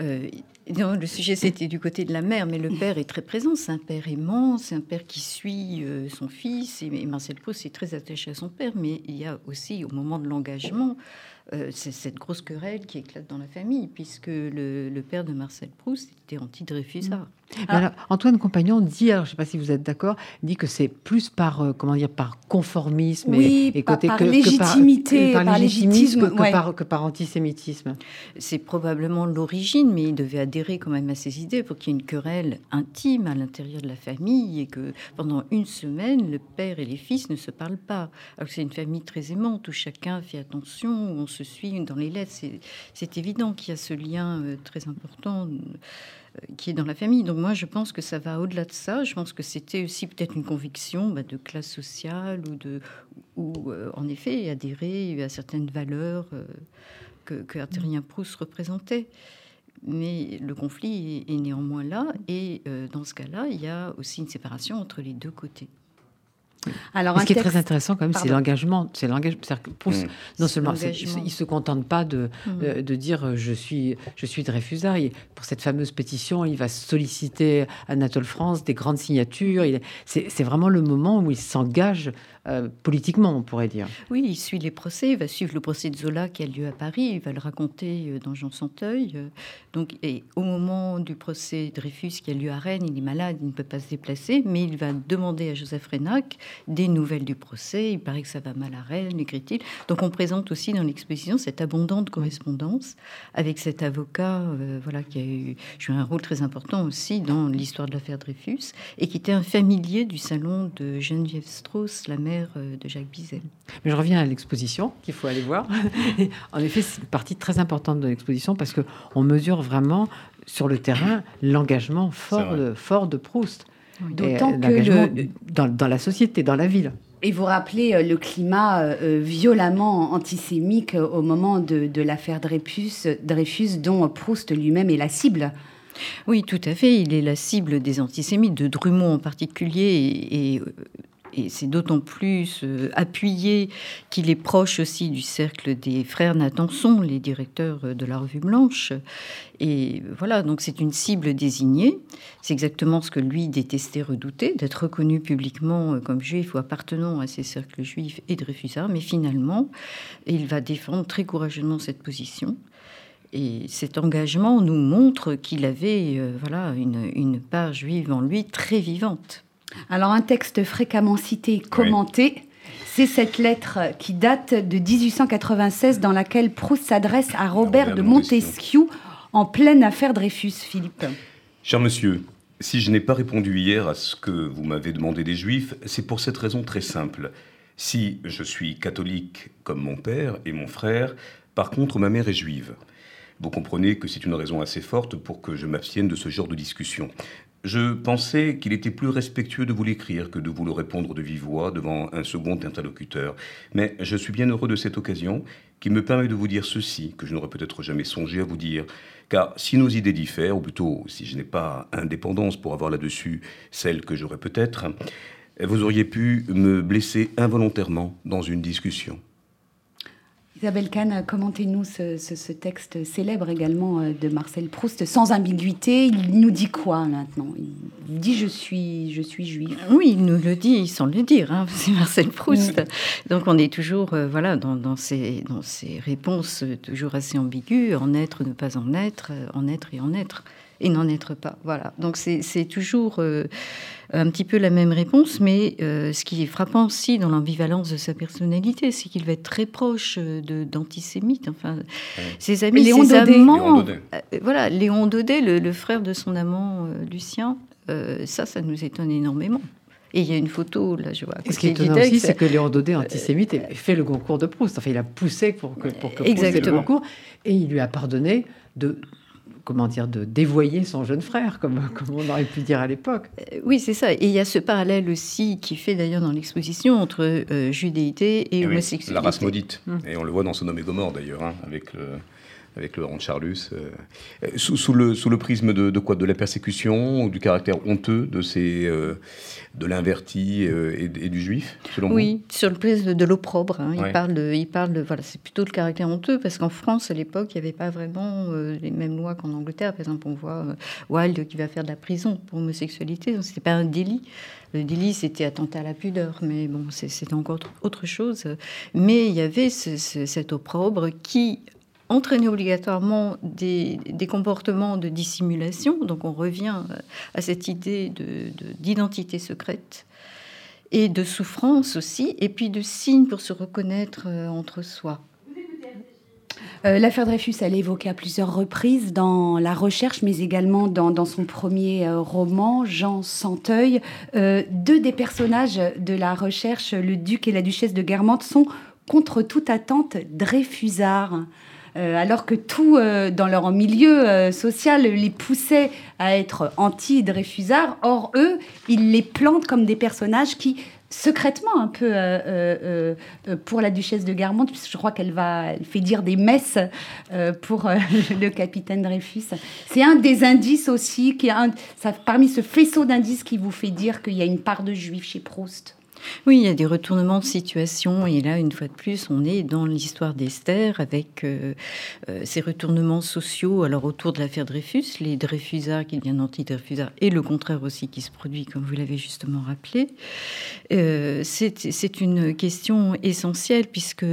S5: Euh, non, le sujet c'était du côté de la mère, mais le père est très présent. C'est un père aimant, c'est un père qui suit euh, son fils. Et, Marcel Proust est très attaché à son père, mais il y a aussi, au moment de l'engagement, cette grosse querelle qui éclate dans la famille, puisque le, le père de Marcel Proust était anti-Dreyfusard.
S3: Alors, Antoine Compagnon dit, alors je ne sais pas si vous êtes d'accord, dit que c'est plus par euh, comment dire par conformisme
S2: Oui,
S3: et, et
S2: par-
S3: côté
S2: par
S3: que, que
S2: légitimité,
S3: par,
S2: par
S3: légitimisme
S2: légitisme,
S3: que,
S2: ouais.
S3: par, que par antisémitisme.
S5: C'est probablement l'origine, mais il devait adhérer quand même à ses idées pour qu'il y ait une querelle intime à l'intérieur de la famille et que pendant une semaine, le père et les fils ne se parlent pas. Alors que c'est une famille très aimante où chacun fait attention, où on se suit dans les lettres. C'est- C'est évident qu'il y a ce lien euh, très important euh, qui est dans la famille. Donc moi, je pense que ça va au-delà de ça. Je pense que c'était aussi peut-être une conviction bah, de classe sociale ou de, ou euh, en effet adhérer à certaines valeurs euh, que Arthurien Proust représentait. Mais le conflit est, néanmoins là, et dans ce cas-là, il y a aussi une séparation entre les deux côtés.
S3: Alors, ce qui est très intéressant quand même, c'est l'engagement. C'est l'engagement. Mm. non seulement il, ne se contente pas de, mm. euh, de dire euh, je suis je suis Dreyfusard. pour cette fameuse pétition, il va solliciter Anatole France des grandes signatures. C'est vraiment le moment où il s'engage euh, politiquement, on pourrait dire.
S5: Oui, il suit les procès, il va suivre le procès de Zola qui a lieu à Paris, il va le raconter euh, dans Jean Santeuil. Euh, donc, et au moment du procès Dreyfus qui a lieu à Rennes, il est malade, il ne peut pas se déplacer, mais il va demander à Joseph Renac des nouvelles du procès. Il paraît que ça va mal à Rennes, écrit-il. Donc, on présente aussi dans l'exposition cette abondante correspondance avec cet avocat, voilà, qui a eu joué un rôle très important aussi dans l'histoire de l'affaire Dreyfus et qui était un familier du salon de Geneviève Strauss, la mère euh, de Jacques Bizel.
S3: Mais je reviens à l'exposition qu'il faut aller voir. en effet, c'est une partie très importante de l'exposition parce que on mesure vraiment sur le terrain l'engagement fort de, fort de Proust. D'autant que dans, la société, dans la ville.
S2: Et vous rappelez euh, le climat euh, violemment antisémique au moment de, l'affaire Dreyfus, Dreyfus, dont Proust lui-même est la cible.
S5: Oui, tout à fait. Il est la cible des antisémites, de Drummond en particulier, et, et c'est d'autant plus euh, appuyé qu'il est proche aussi du cercle des frères Natanson, les directeurs euh, de la Revue Blanche. Et voilà, donc c'est une cible désignée. C'est exactement ce que lui détestait, redouter, d'être reconnu publiquement euh, comme juif ou appartenant à ces cercles juifs et Dreyfusard. Mais finalement, il va défendre très courageusement cette position. Et cet engagement nous montre qu'il avait voilà, une, une part juive en lui très vivante.
S2: Alors un texte fréquemment cité, commenté, c'est cette lettre qui date de 1896 dans laquelle Proust s'adresse à Robert, de Montesquieu en pleine affaire Dreyfus, Philippe.
S4: Cher monsieur, si je n'ai pas répondu hier à ce que vous m'avez demandé des Juifs, c'est pour cette raison très simple. Si je suis catholique comme mon père et mon frère, par contre ma mère est juive. Vous comprenez que c'est une raison assez forte pour que je m'abstienne de ce genre de discussion. Je pensais qu'il était plus respectueux de vous l'écrire que de vous le répondre de vive voix devant un second interlocuteur. Mais je suis bien heureux de cette occasion qui me permet de vous dire ceci, que je n'aurais peut-être jamais songé à vous dire. Car si nos idées diffèrent, ou plutôt si je n'ai pas indépendance pour avoir là-dessus celle que j'aurais peut-être, vous auriez pu me blesser involontairement dans une discussion.
S2: Isabelle Kahn, commentez-nous ce, texte célèbre également euh, de Marcel Proust, sans ambiguïté. Il nous dit quoi maintenant? Il dit je suis, je suis juif.
S5: Oui, il nous le dit sans le dire. Hein, c'est Marcel Proust. Donc on est toujours euh, voilà dans, dans, ces, dans ces réponses toujours assez ambiguës en être, ne pas en être, en être et en être et n'en être pas. Voilà. Donc c'est toujours euh, un petit peu la même réponse, mais euh, ce qui est frappant aussi dans l'ambivalence de sa personnalité, c'est qu'il va être très proche euh, d'antisémites. Enfin, ses amis, Léon ses amants, voilà, Léon Daudet, le, frère de son amant Lucien, ça, ça nous étonne énormément. Et il y a une photo, là, je vois.
S3: ce qui est étonnant aussi, c'est que Léon Daudet, antisémite, fait le concours de Proust. Enfin, il a poussé pour que, pour que Proust ait le concours. Et il lui a pardonné de comment dire, de dévoyer son jeune frère, comme, comme on aurait pu dire à l'époque.
S5: Euh, oui, c'est ça. Et il y a ce parallèle aussi qui fait d'ailleurs dans l'exposition entre euh, judéité et, eh homosexualité.
S4: la race maudite. Hum. Et on le voit dans son homme et Gomorre d'ailleurs, hein, avec le avec Laurent Charlus, euh, sous, le, sous le prisme de, quoi? De la persécution ou du caractère honteux de, ces, euh, de l'inverti euh, et, du juif, selon
S5: Oui, sur le prisme de l'opprobre. Hein. Il, parle il parle de. Voilà, c'est plutôt le caractère honteux, parce qu'en France, à l'époque, il n'y avait pas vraiment les mêmes lois qu'en Angleterre. Par exemple, on voit Wilde qui va faire de la prison pour homosexualité, donc c'était pas un délit. Le délit, c'était attentat à la pudeur, mais bon, c'est encore autre chose. Mais il y avait cet opprobre qui entraîner obligatoirement des, comportements de dissimulation. Donc on revient à cette idée d'identité secrète et de souffrance aussi, et puis de signes pour se reconnaître euh, entre soi.
S2: Euh, l'affaire Dreyfus, elle est évoquée à plusieurs reprises dans la recherche, mais également dans, son premier euh, roman, Jean Santeuil. deux des personnages de la recherche, le duc et la duchesse de Guermantes, sont contre toute attente Dreyfusards. Euh, alors que tout euh, dans leur milieu euh, social les poussait à être anti-Dreyfusards. Or, eux, ils les plantent comme des personnages qui secrètement un peu pour la duchesse de Guermantes, puisque je crois qu'elle va elle fait dire des messes pour le capitaine Dreyfus. C'est un des indices aussi, qui parmi ce faisceau d'indices qui vous fait dire qu'il y a une part de juifs chez Proust.
S5: Oui, il y a des retournements de situation et là, une fois de plus, on est dans l'histoire d'Esther avec euh, euh, ces retournements sociaux. Alors autour de l'affaire Dreyfus, les Dreyfusards qui deviennent anti-Dreyfusards et le contraire aussi qui se produit, comme vous l'avez justement rappelé. Euh, c'est une question essentielle puisque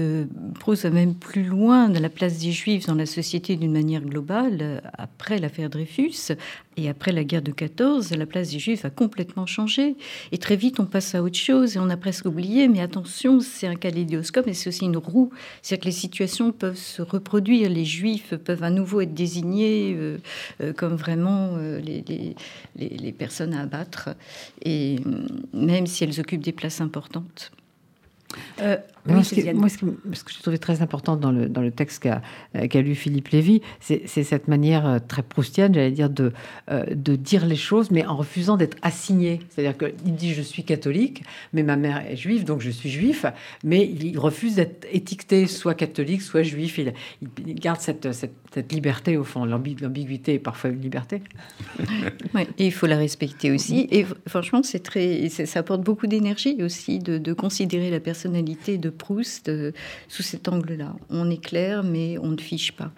S5: Proust va même plus loin de la place des Juifs dans la société d'une manière globale après l'affaire Dreyfus, et après la guerre de 14, la place des Juifs a complètement changé. Et très vite, on passe à autre chose et on a presque oublié. Mais attention, c'est un kaléidoscope et c'est aussi une roue. C'est-à-dire que les situations peuvent se reproduire. Les Juifs peuvent à nouveau être désignés euh, euh, comme vraiment euh, les, les, les, personnes à abattre. Et même si elles occupent des places importantes.
S3: Euh, moi, ce, que, j'ai trouvé très important dans le, dans le texte qu'a euh, lu Philippe Lévy, c'est cette manière euh, très proustienne, j'allais dire, de, de dire les choses, mais en refusant d'être assigné. C'est-à-dire qu'il dit je suis catholique, mais ma mère est juive, donc je suis juif, mais il refuse d'être étiqueté soit catholique, soit juif. Il, il garde cette, cette, cette, liberté, au fond. L'ambiguïté est parfois une liberté.
S5: et il faut la respecter aussi. Et franchement, c'est très, ça apporte beaucoup d'énergie aussi de, de considérer la personnalité de Proust euh, sous cet angle-là. On est clair, mais on ne fiche pas.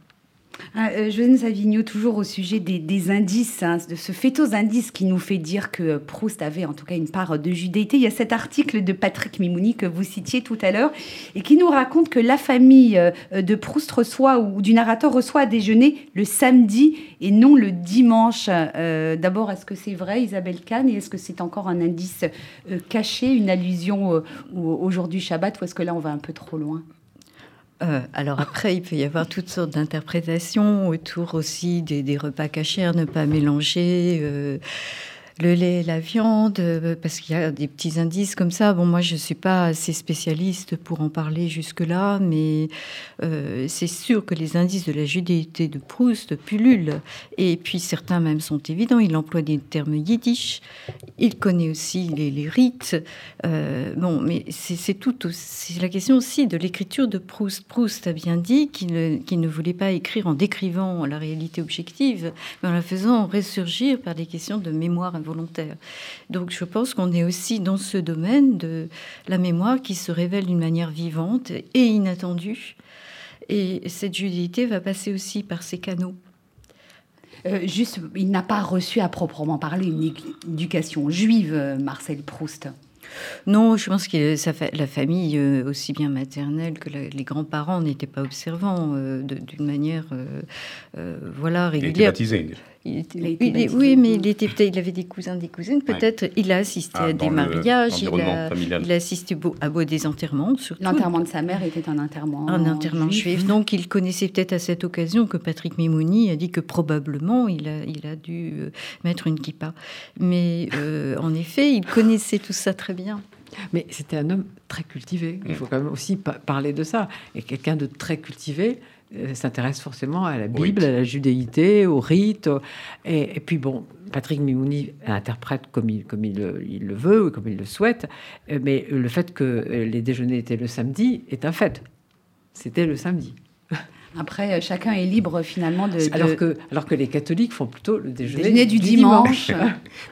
S2: Ah, euh, Savigno, toujours au sujet des, indices, hein, de ce fétos indice qui nous fait dire que Proust avait en tout cas une part de judéité. Il y a cet article de Patrick Mimouni que vous citiez tout à l'heure et qui nous raconte que la famille euh, de Proust reçoit ou du narrateur reçoit à déjeuner le samedi et non le dimanche. Euh, d'abord, est-ce que c'est vrai, Isabelle Kahn, et est-ce que c'est encore un indice caché, une allusion aujourd'hui Shabbat, ou est-ce que là on va un peu trop loin?
S5: Euh, alors après, il peut y avoir toutes sortes d'interprétations autour aussi des, repas cachés, ne pas mélanger. Euh, le lait la viande, euh, parce qu'il y a des petits indices comme ça. Bon, moi, je ne suis pas assez spécialiste pour en parler jusque-là, mais euh, c'est sûr que les indices de la judéité de Proust pullulent. Et puis, certains même sont évidents. Il emploie des termes yiddish. Il connaît aussi les, rites. Euh, bon, mais c'est tout. C'est la question aussi de l'écriture de Proust. Proust a bien dit qu'il ne, voulait pas écrire en décrivant la réalité objective, mais en la faisant ressurgir par des questions de mémoire volontaire. Donc je pense qu'on est aussi dans ce domaine de la mémoire qui se révèle d'une manière vivante et inattendue. Et cette judité va passer aussi par ces canaux.
S2: Euh, juste, il n'a pas reçu à proprement parler une éducation juive, euh, Marcel Proust.
S5: Non, je pense que la famille, euh, aussi bien maternelle que les grands-parents, n'étaient pas observants d'une manière voilà, régulière.
S4: Il
S5: oui, mais il, était, il avait des cousins, des cousines. Peut-être il a assisté ah, à des mariages, il a, il a, assisté à beau des enterrements.
S2: L'enterrement de sa mère était un enterrement.
S5: Un enterrement juif. Donc il connaissait peut-être à cette occasion que Patrick Mimouni a dit que probablement il a, il a dû euh, mettre une kippa. Mais euh, en effet, il connaissait tout ça très bien.
S3: Mais c'était un homme très cultivé. Il faut quand même aussi parler de ça. Et quelqu'un de très cultivé, s'intéresse forcément à la Bible, à la judéité, au rite. Et, puis bon, Patrick Mimouni interprète comme, il, comme il, le veut, comme il le souhaite, euh, mais le fait que euh, les déjeuners étaient le samedi est un fait. C'était le samedi.
S2: Après, euh, chacun est libre finalement de.
S3: Alors, que, alors que les catholiques font plutôt le déjeuner,
S2: du, dimanche.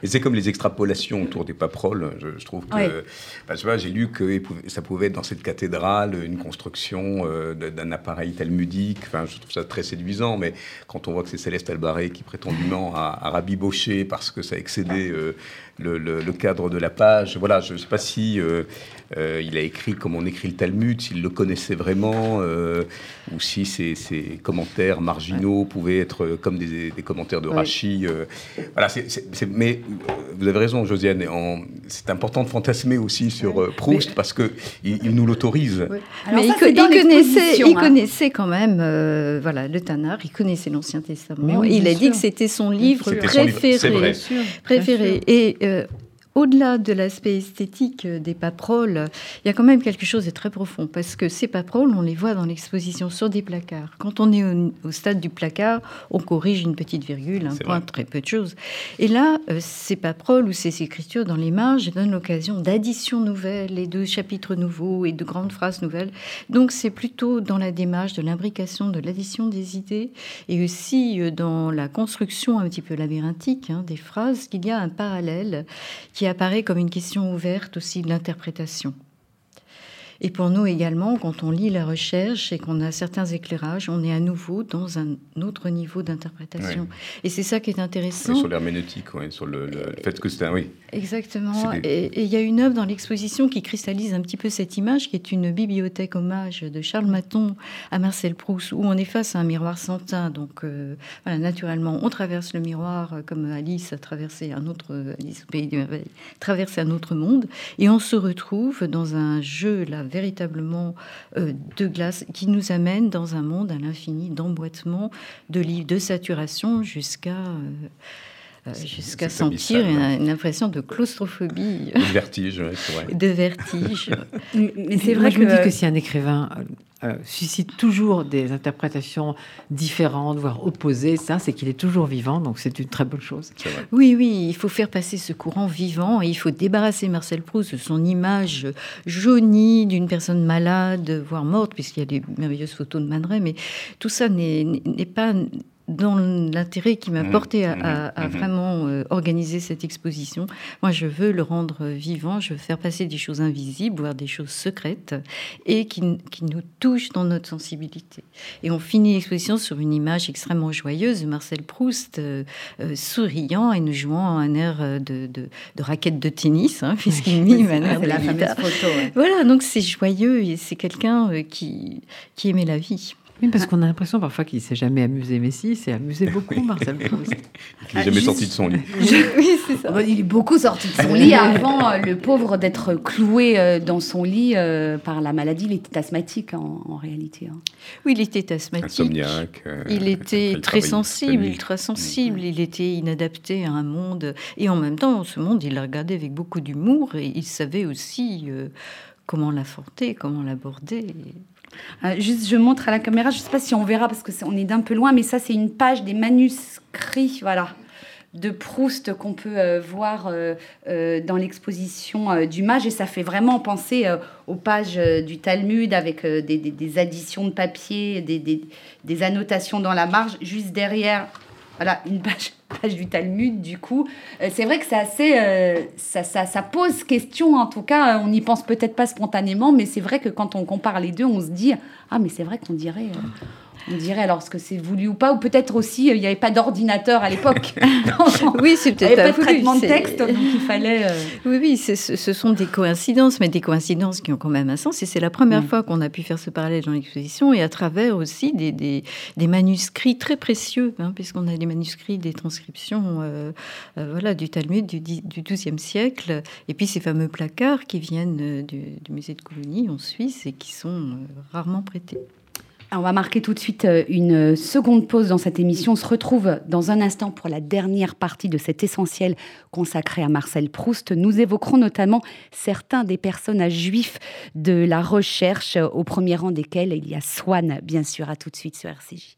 S4: Et c'est comme les extrapolations autour des paperoles. Je, trouve que. Bah, j'ai lu que ça pouvait être dans cette cathédrale une construction euh, d'un appareil talmudique. Enfin, je trouve ça très séduisant, mais quand on voit que c'est Céleste Albaré qui prétendument a, a rabiboché parce que ça excédait. Euh, le, cadre de la page. Voilà, je ne sais pas si euh, euh, il a écrit comme on écrit le Talmud, s'il le connaissait vraiment, euh, ou si ses, commentaires marginaux pouvaient être comme des, commentaires de Rachi. voilà, mais vous avez raison, Josiane. C'est important de fantasmer aussi sur Proust parce que il, nous l'autorise.
S5: Mais il, connaissait, il hein. connaissait quand même, voilà, le Tanar. Il connaissait l'Ancien Testament. il a dit que c'était son livre préféré. préféré. Et euh, au-delà de l'aspect esthétique des paperoles, il y a quand même quelque chose de très profond parce que ces paperoles, on les voit dans l'exposition sur des placards. Quand on est au, stade du placard, on corrige une petite virgule, un point, très peu de choses. Et là, euh, ces paperoles ou ces écritures dans les marges donnent l'occasion d'additions nouvelles et de chapitres nouveaux et de grandes phrases nouvelles. Donc c'est plutôt dans la démarche de l'imbrication, de l'addition des idées et aussi euh, dans la construction un petit peu labyrinthique hein, des phrases qu'il y a un parallèle qui apparaît comme une question ouverte aussi de l'interprétation. Et pour nous également, quand on lit la recherche et qu'on a certains éclairages, on est à nouveau dans un autre niveau d'interprétation. Et c'est ça qui est intéressant.
S4: sur l'herméneutique, sur le, fait que c'est un... Oui.
S5: Exactement. Et il y a une œuvre dans l'exposition qui cristallise un petit peu cette image, qui est une bibliothèque hommage de Charles Maton à Marcel Proust, où on est face à un miroir sans teint. Donc, euh, voilà, naturellement, on traverse le miroir euh, comme Alice a traversé un autre... Alice au Pays des Merveilles, traversé un autre monde. Et on se retrouve dans un jeu, là, véritablement euh, de glace qui nous amène dans un monde à l'infini d'emboîtement, de livres, de saturation jusqu'à euh, jusqu'à sentir une, impression de claustrophobie.
S4: De vertige, c'est vrai.
S5: De vertige.
S3: Mais c'est vrai que je me dis que si un écrivain euh, suscite toujours des interprétations différentes, voire opposées, ça, c'est qu'il est toujours vivant, donc c'est une très bonne chose.
S5: Oui, oui, il faut faire passer ce courant vivant et il faut débarrasser Marcel Proust de son image jaunie d'une personne malade, voire morte, puisqu'il y a des merveilleuses photos de Man mais tout ça n'est pas dans l'intérêt qui m'a mmh, porté à, mmh, mmh. vraiment euh, organiser cette exposition. Moi, je veux le rendre vivant, je veux faire passer des choses invisibles, voire des choses secrètes, et qui, qui nous touchent dans notre sensibilité. Et on finit l'exposition sur une image extrêmement joyeuse de Marcel Proust, euh, euh, souriant et nous jouant un air de, de, de raquette de tennis, hein, puisqu'il mime un air de la photo. Voilà, donc c'est joyeux et c'est quelqu'un qui, qui aimait la vie.
S3: Oui, parce qu'on a l'impression parfois qu'il s'est jamais amusé, mais si, il s'est amusé beaucoup, Marcel Proust.
S4: il n'est jamais sorti de son lit.
S2: oui, c'est ça. Il est beaucoup sorti de son lit avant, euh, le pauvre, d'être cloué euh, dans son lit euh, par la maladie. Il était asthmatique en, réalité. Hein.
S5: Oui, il était asthmatique.
S4: Insomniaque.
S5: il était très sensible, ultra sensible. Il était inadapté à un monde. Et en même temps, ce monde, il l'a regardé avec beaucoup d'humour et il savait aussi comment l'affronter, comment l'aborder.
S2: Euh, juste, je montre à la caméra, je ne sais pas si on verra parce que est, est d'un peu loin, mais ça, c'est une page des manuscrits, voilà, de Proust qu'on peut euh, voir euh, dans l'exposition du Mage, et ça fait vraiment penser aux pages du Talmud avec des, additions de papier, des, des, annotations dans la marge, juste derrière voilà, une page, du Talmud, du coup. Euh, c'est vrai que c'est assez. Euh, ça, ça, pose question, en tout cas. On n'y pense peut-être pas spontanément, mais c'est vrai que quand on compare les deux, on se dit Ah, mais c'est vrai qu'on dirait. Euh, on dirait alors ce que c'est voulu ou pas, ou peut-être aussi euh, il n'y avait pas d'ordinateur à l'époque.
S5: oui, c'est peut-être
S2: pas, pas de traitement de texte, donc il fallait. Euh,
S5: oui, oui, ce sont des coïncidences, mais des coïncidences qui ont quand même un sens. Et c'est la première mm. fois qu'on a pu faire ce parallèle dans l'exposition, et à travers aussi des, des, des manuscrits très précieux, hein, puisqu'on a des manuscrits, des transcriptions, euh, voilà, du Talmud du, du XIIe siècle, et puis ces fameux placards qui viennent du, du musée de Colonie en Suisse et qui sont rarement prêtés.
S2: On va marquer tout de suite euh, une seconde pause dans cette émission. On se retrouve dans un instant pour la dernière partie de cet essentiel consacré à Marcel Proust. Nous évoquerons notamment certains des personnages juifs de la recherche, au premier rang desquels il y a Swann, bien sûr. À tout de suite sur RCJ.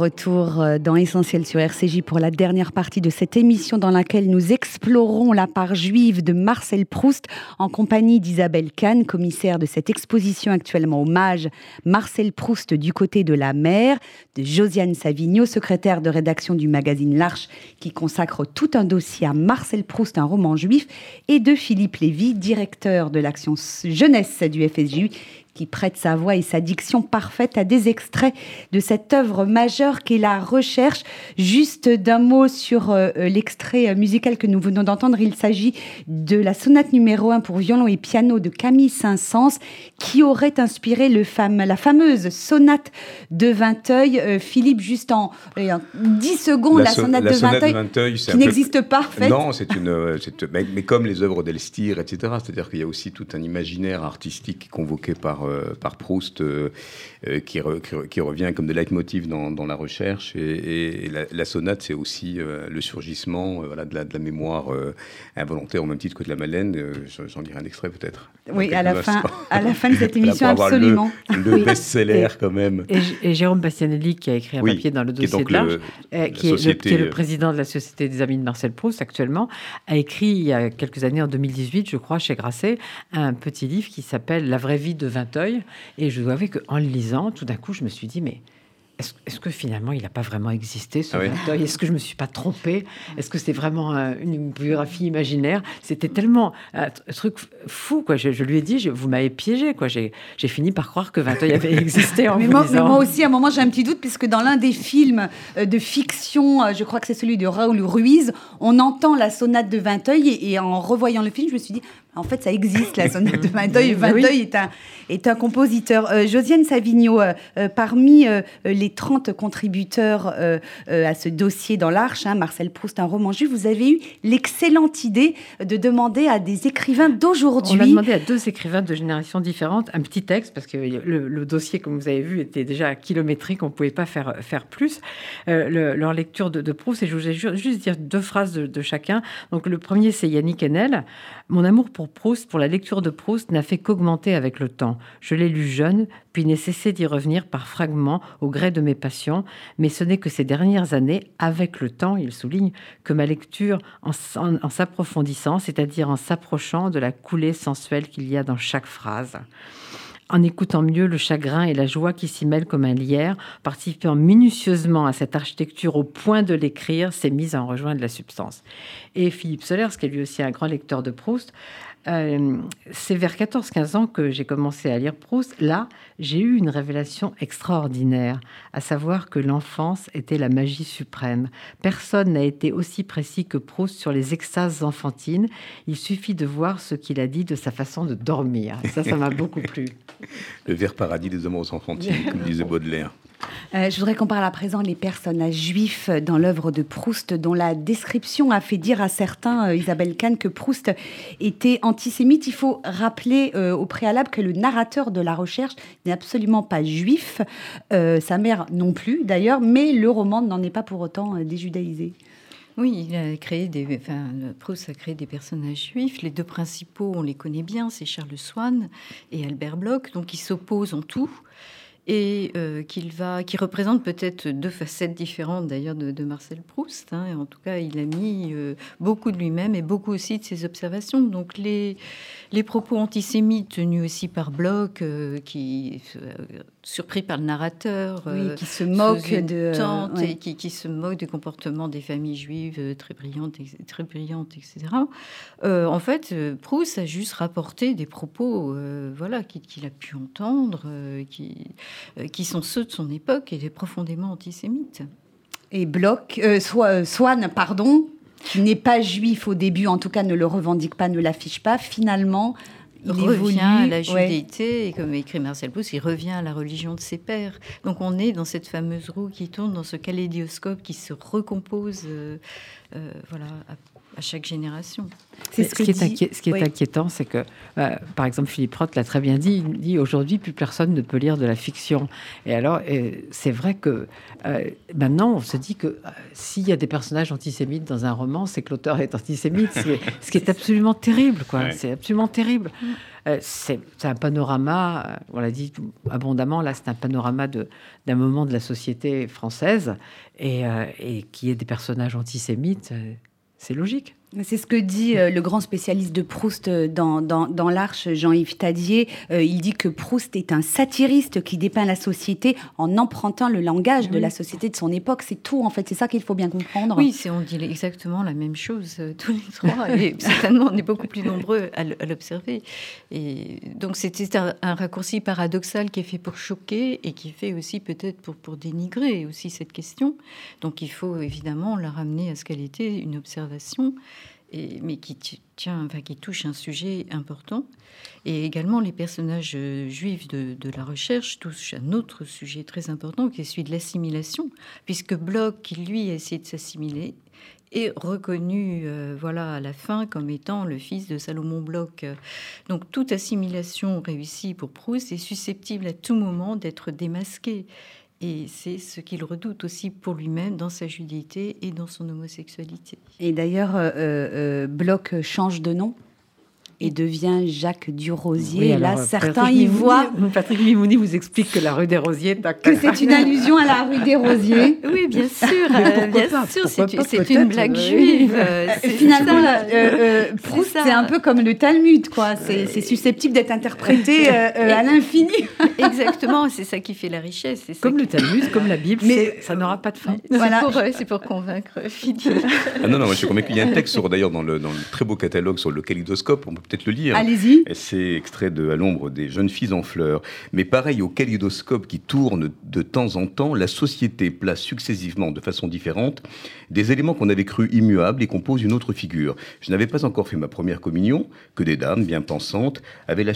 S2: Retour euh, dans Essentiel sur RCJ pour la dernière partie de cette émission dans laquelle nous explorons la part juive de Marcel Proust en compagnie d'Isabelle Kahn, commissaire de cette exposition actuellement hommage Marcel Proust du côté de la mer, de Josiane Savigno, secrétaire de rédaction du magazine L'Arche qui consacre tout un dossier à Marcel Proust, un roman juif, et de Philippe Lévy, directeur de l'action jeunesse du FSJU qui prête sa voix et sa diction parfaite à des extraits de cette œuvre majeure qu'est la recherche. Juste d'un mot sur euh, euh, l'extrait musical que nous venons d'entendre, il s'agit de la sonate numéro 1 pour violon et piano de Camille Saint-Saëns qui aurait inspiré le la fameuse sonate de Vinteuil. Euh, Philippe, juste en, 10 secondes, la, sonate, de, Vinteuil, qui n'existe pas en fait.
S4: Non, c'est une... Mais, mais, comme les œuvres d'Elstir, etc. C'est-à-dire qu'il y a aussi tout un imaginaire artistique convoqué par euh, par, Proust euh, euh, qui, qui, revient comme de leitmotiv dans, dans la recherche. Et, la, sonate, c'est aussi le surgissement voilà, de, la, de la mémoire involontaire au même titre que de la Madeleine. J'en dirai un extrait peut-être.
S2: Oui, à la, fin, à la fin de cette émission, absolument.
S4: Le, best-seller quand même.
S3: Et, Jérôme Bastianelli qui a écrit un papier dans le dossier de l'Arche, qui, est le président de la Société des Amis de Marcel Proust actuellement, a écrit il y a quelques années, en 2018, je crois, chez Grasset, un petit livre qui s'appelle La vraie vie de Vinteuil et je dois avouer qu'en le lisant, tout d'un coup, je me suis dit, mais est-ce, que finalement il n'a pas vraiment existé ce ah Est-ce que je me suis pas trompée? Est-ce que c'est vraiment une biographie imaginaire? C'était tellement un, truc fou quoi. Je, lui ai dit, vous m'avez piégé quoi. J'ai, fini par croire que Vinteuil avait existé en
S2: mais, moi, mais moi, aussi, à un moment, j'ai un petit doute puisque dans l'un des films euh, de fiction, euh, je crois que c'est celui de Raoul Ruiz, on entend la sonate de Vinteuil et, et en revoyant le film, je me suis dit en fait, ça existe, la sonate de Vinteuil. Vinteuil est, un, est un compositeur. Euh, Josiane Savigno, euh, euh, parmi les 30 contributeurs à ce dossier dans l'Arche, hein, Marcel Proust, un roman juif, vous avez eu l'excellente idée de demander à des écrivains d'aujourd'hui.
S3: On a demandé à deux écrivains de générations différentes un petit texte, parce que le, dossier, comme vous avez vu, était déjà kilométrique, on ne pouvait pas faire, faire plus. leur lecture de, Proust, et je voulais juste dire deux phrases de, de chacun. Donc, le premier, c'est Yannick Enel. Mon amour pour Proust, pour la lecture de Proust, n'a fait qu'augmenter avec le temps. Je l'ai lu jeune, puis n'ai cessé d'y revenir par fragments au gré de mes passions, mais ce n'est que ces dernières années, avec le temps, il souligne, que ma lecture, en, en s'approfondissant, c'est-à-dire en s'approchant de la coulée sensuelle qu'il y a dans chaque phrase en écoutant mieux le chagrin et la joie qui s'y mêlent comme un lierre, participant minutieusement à cette architecture au point de l'écrire, s'est mise à en rejoindre la substance. Et Philippe Soler, qui est lui aussi un grand lecteur de Proust, euh, c'est vers 14-15 ans que j'ai commencé à lire Proust. Là, j'ai eu une révélation extraordinaire, à savoir que l'enfance était la magie suprême. Personne n'a été aussi précis que Proust sur les extases enfantines. Il suffit de voir ce qu'il a dit de sa façon de dormir. Ça, ça m'a beaucoup plu.
S4: Le vert paradis des hommes enfantines, comme disait Baudelaire.
S2: Euh, je voudrais qu'on parle à présent des personnages juifs dans l'œuvre de Proust, dont la description a fait dire à certains, euh, Isabelle Kahn, que Proust était antisémite. Il faut rappeler euh, au préalable que le narrateur de la recherche n'est absolument pas juif, sa mère non plus d'ailleurs, mais le roman n'en est pas pour autant déjudaïsé.
S5: Oui, il a créé des, enfin, Proust a créé des personnages juifs. Les deux principaux, on les connaît bien, c'est Charles Swann et Albert Bloch, donc ils s'opposent en tout et euh, qui représente peut-être deux facettes différentes d'ailleurs de, Marcel Proust. Hein. en tout cas, il a mis euh, beaucoup de lui-même et beaucoup aussi de ses observations. Donc les, les propos antisémites tenus aussi par Bloch, euh, qui surpris par le narrateur,
S2: qui se moque de
S5: tante et qui, qui, se moque du comportement des familles juives très brillantes, très brillantes, etc. en fait, Proust a juste rapporté des propos, voilà, qu'il a pu entendre, qui euh, qui sont ceux de son époque et profondément antisémites.
S2: Et Bloch, euh, euh, Swann, pardon, qui n'est pas juif au début, en tout cas ne le revendique pas, ne l'affiche pas, finalement,
S5: il revient à la judéité, et comme écrit Marcel Proust, il revient à la religion de ses pères. Donc on est dans cette fameuse roue qui tourne, dans ce kaléidoscope qui se recompose voilà, à chaque génération.
S3: C'est ce, qui est ce qui est inquiétant, c'est que, euh, par exemple, Philippe Roth l'a très bien dit, il dit aujourd'hui, plus personne ne peut lire de la fiction. Et alors, c'est vrai que euh, maintenant, on se dit que euh, s'il y a des personnages antisémites dans un roman, c'est que l'auteur est antisémite, ce qui est, absolument terrible, quoi. C'est absolument terrible. c'est un panorama, on l'a dit abondamment, là, c'est un panorama d'un moment de la société française, et, et qui est des personnages antisémites, c'est logique.
S2: C'est ce que dit euh, le grand spécialiste de Proust euh, dans, dans, l'Arche, Jean-Yves Tadier. Euh, il dit que Proust est un satiriste qui dépeint la société en empruntant le langage de la société de son époque. C'est tout, en fait. C'est ça qu'il faut bien comprendre.
S5: Oui, on dit exactement la même chose tous les trois. et certainement, on est beaucoup plus nombreux à l'observer. Et donc, c'était un, raccourci paradoxal qui est fait pour choquer et qui est fait aussi peut-être pour, pour dénigrer aussi cette question. Donc, il faut évidemment la ramener à ce qu'elle était, une observation mais qui, tient, enfin, qui touche un sujet important. Et également, les personnages euh, juifs de, la recherche touchent un autre sujet très important, qui est celui de l'assimilation, puisque Bloch, qui lui a essayé de s'assimiler, est reconnu, euh, voilà, à la fin comme étant le fils de Salomon Bloch. Donc toute assimilation réussie pour Proust est susceptible à tout moment d'être démasquée. Et c'est ce qu'il redoute aussi pour lui-même dans sa judéité et dans son homosexualité.
S2: Et d'ailleurs, euh, euh, Bloch change de nom et devient Jacques Durosier. là, certains y voient.
S3: Patrick Mimouni vous explique que la rue des Rosiers.
S2: Que c'est une allusion à la rue des Rosiers.
S5: oui, bien sûr. Euh, bien sûr, c'est une blague juive. Euh,
S2: finalement, euh, Proust, c'est un peu comme le Talmud, quoi. C'est susceptible d'être interprété à l'infini.
S5: Exactement, c'est ça qui fait la richesse.
S3: Comme le Talmud, comme la Bible, mais ça n'aura pas de fin.
S5: C'est pour, convaincre Philippe.
S4: Ah non, non, moi, je suis convaincu. Il y a un texte d'ailleurs dans le, dans le très beau catalogue sur le kaléidoscope. On peut peut-être le lire.
S2: Allez-y.
S4: C'est extrait de À l'ombre des jeunes filles en fleurs. Mais pareil au kaléidoscope qui tourne de temps en temps, la société place successivement, de façon différente, des éléments qu'on avait cru immuables et composent une autre figure. Je n'avais pas encore fait ma première communion que des dames bien pensantes avaient la,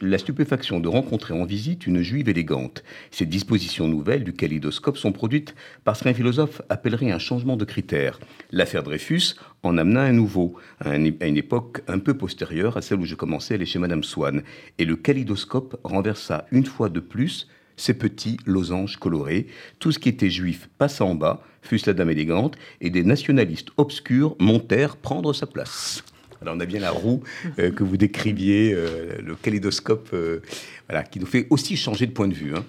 S4: la stupéfaction de rencontrer en visite une juive élégante. Ces dispositions nouvelles du kaléidoscope sont produites parce qu'un philosophe appellerait un changement de critères. L'affaire Dreyfus en amena un nouveau, à une époque un peu postérieure à celle où je commençais à aller chez Madame Swann. Et le kaléidoscope renversa une fois de plus ces petits losanges colorés. Tout ce qui était juif passa en bas, fût-ce la dame élégante, et des nationalistes obscurs montèrent prendre sa place. Alors on a bien la roue euh, que vous décriviez, euh, le kaléidoscope, euh, voilà, qui nous fait aussi changer de point de vue. Hein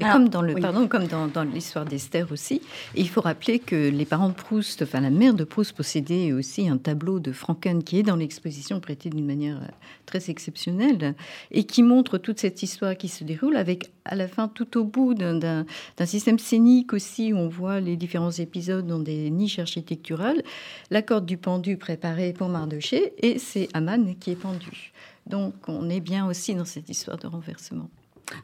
S5: comme dans le, pardon, comme dans, l'histoire d'Esther aussi, il faut rappeler que les parents de Proust, enfin la mère de Proust possédait aussi un tableau de Franken qui est dans l'exposition prêté d'une manière euh, très exceptionnelle et qui montre toute cette histoire qui se déroule avec à la fin tout au bout d'un système scénique aussi où on voit les différents épisodes dans des niches architecturales, la corde du pendu préparée pour Mardoché et c'est Aman qui est pendu. Donc on est bien aussi dans cette histoire de renversement.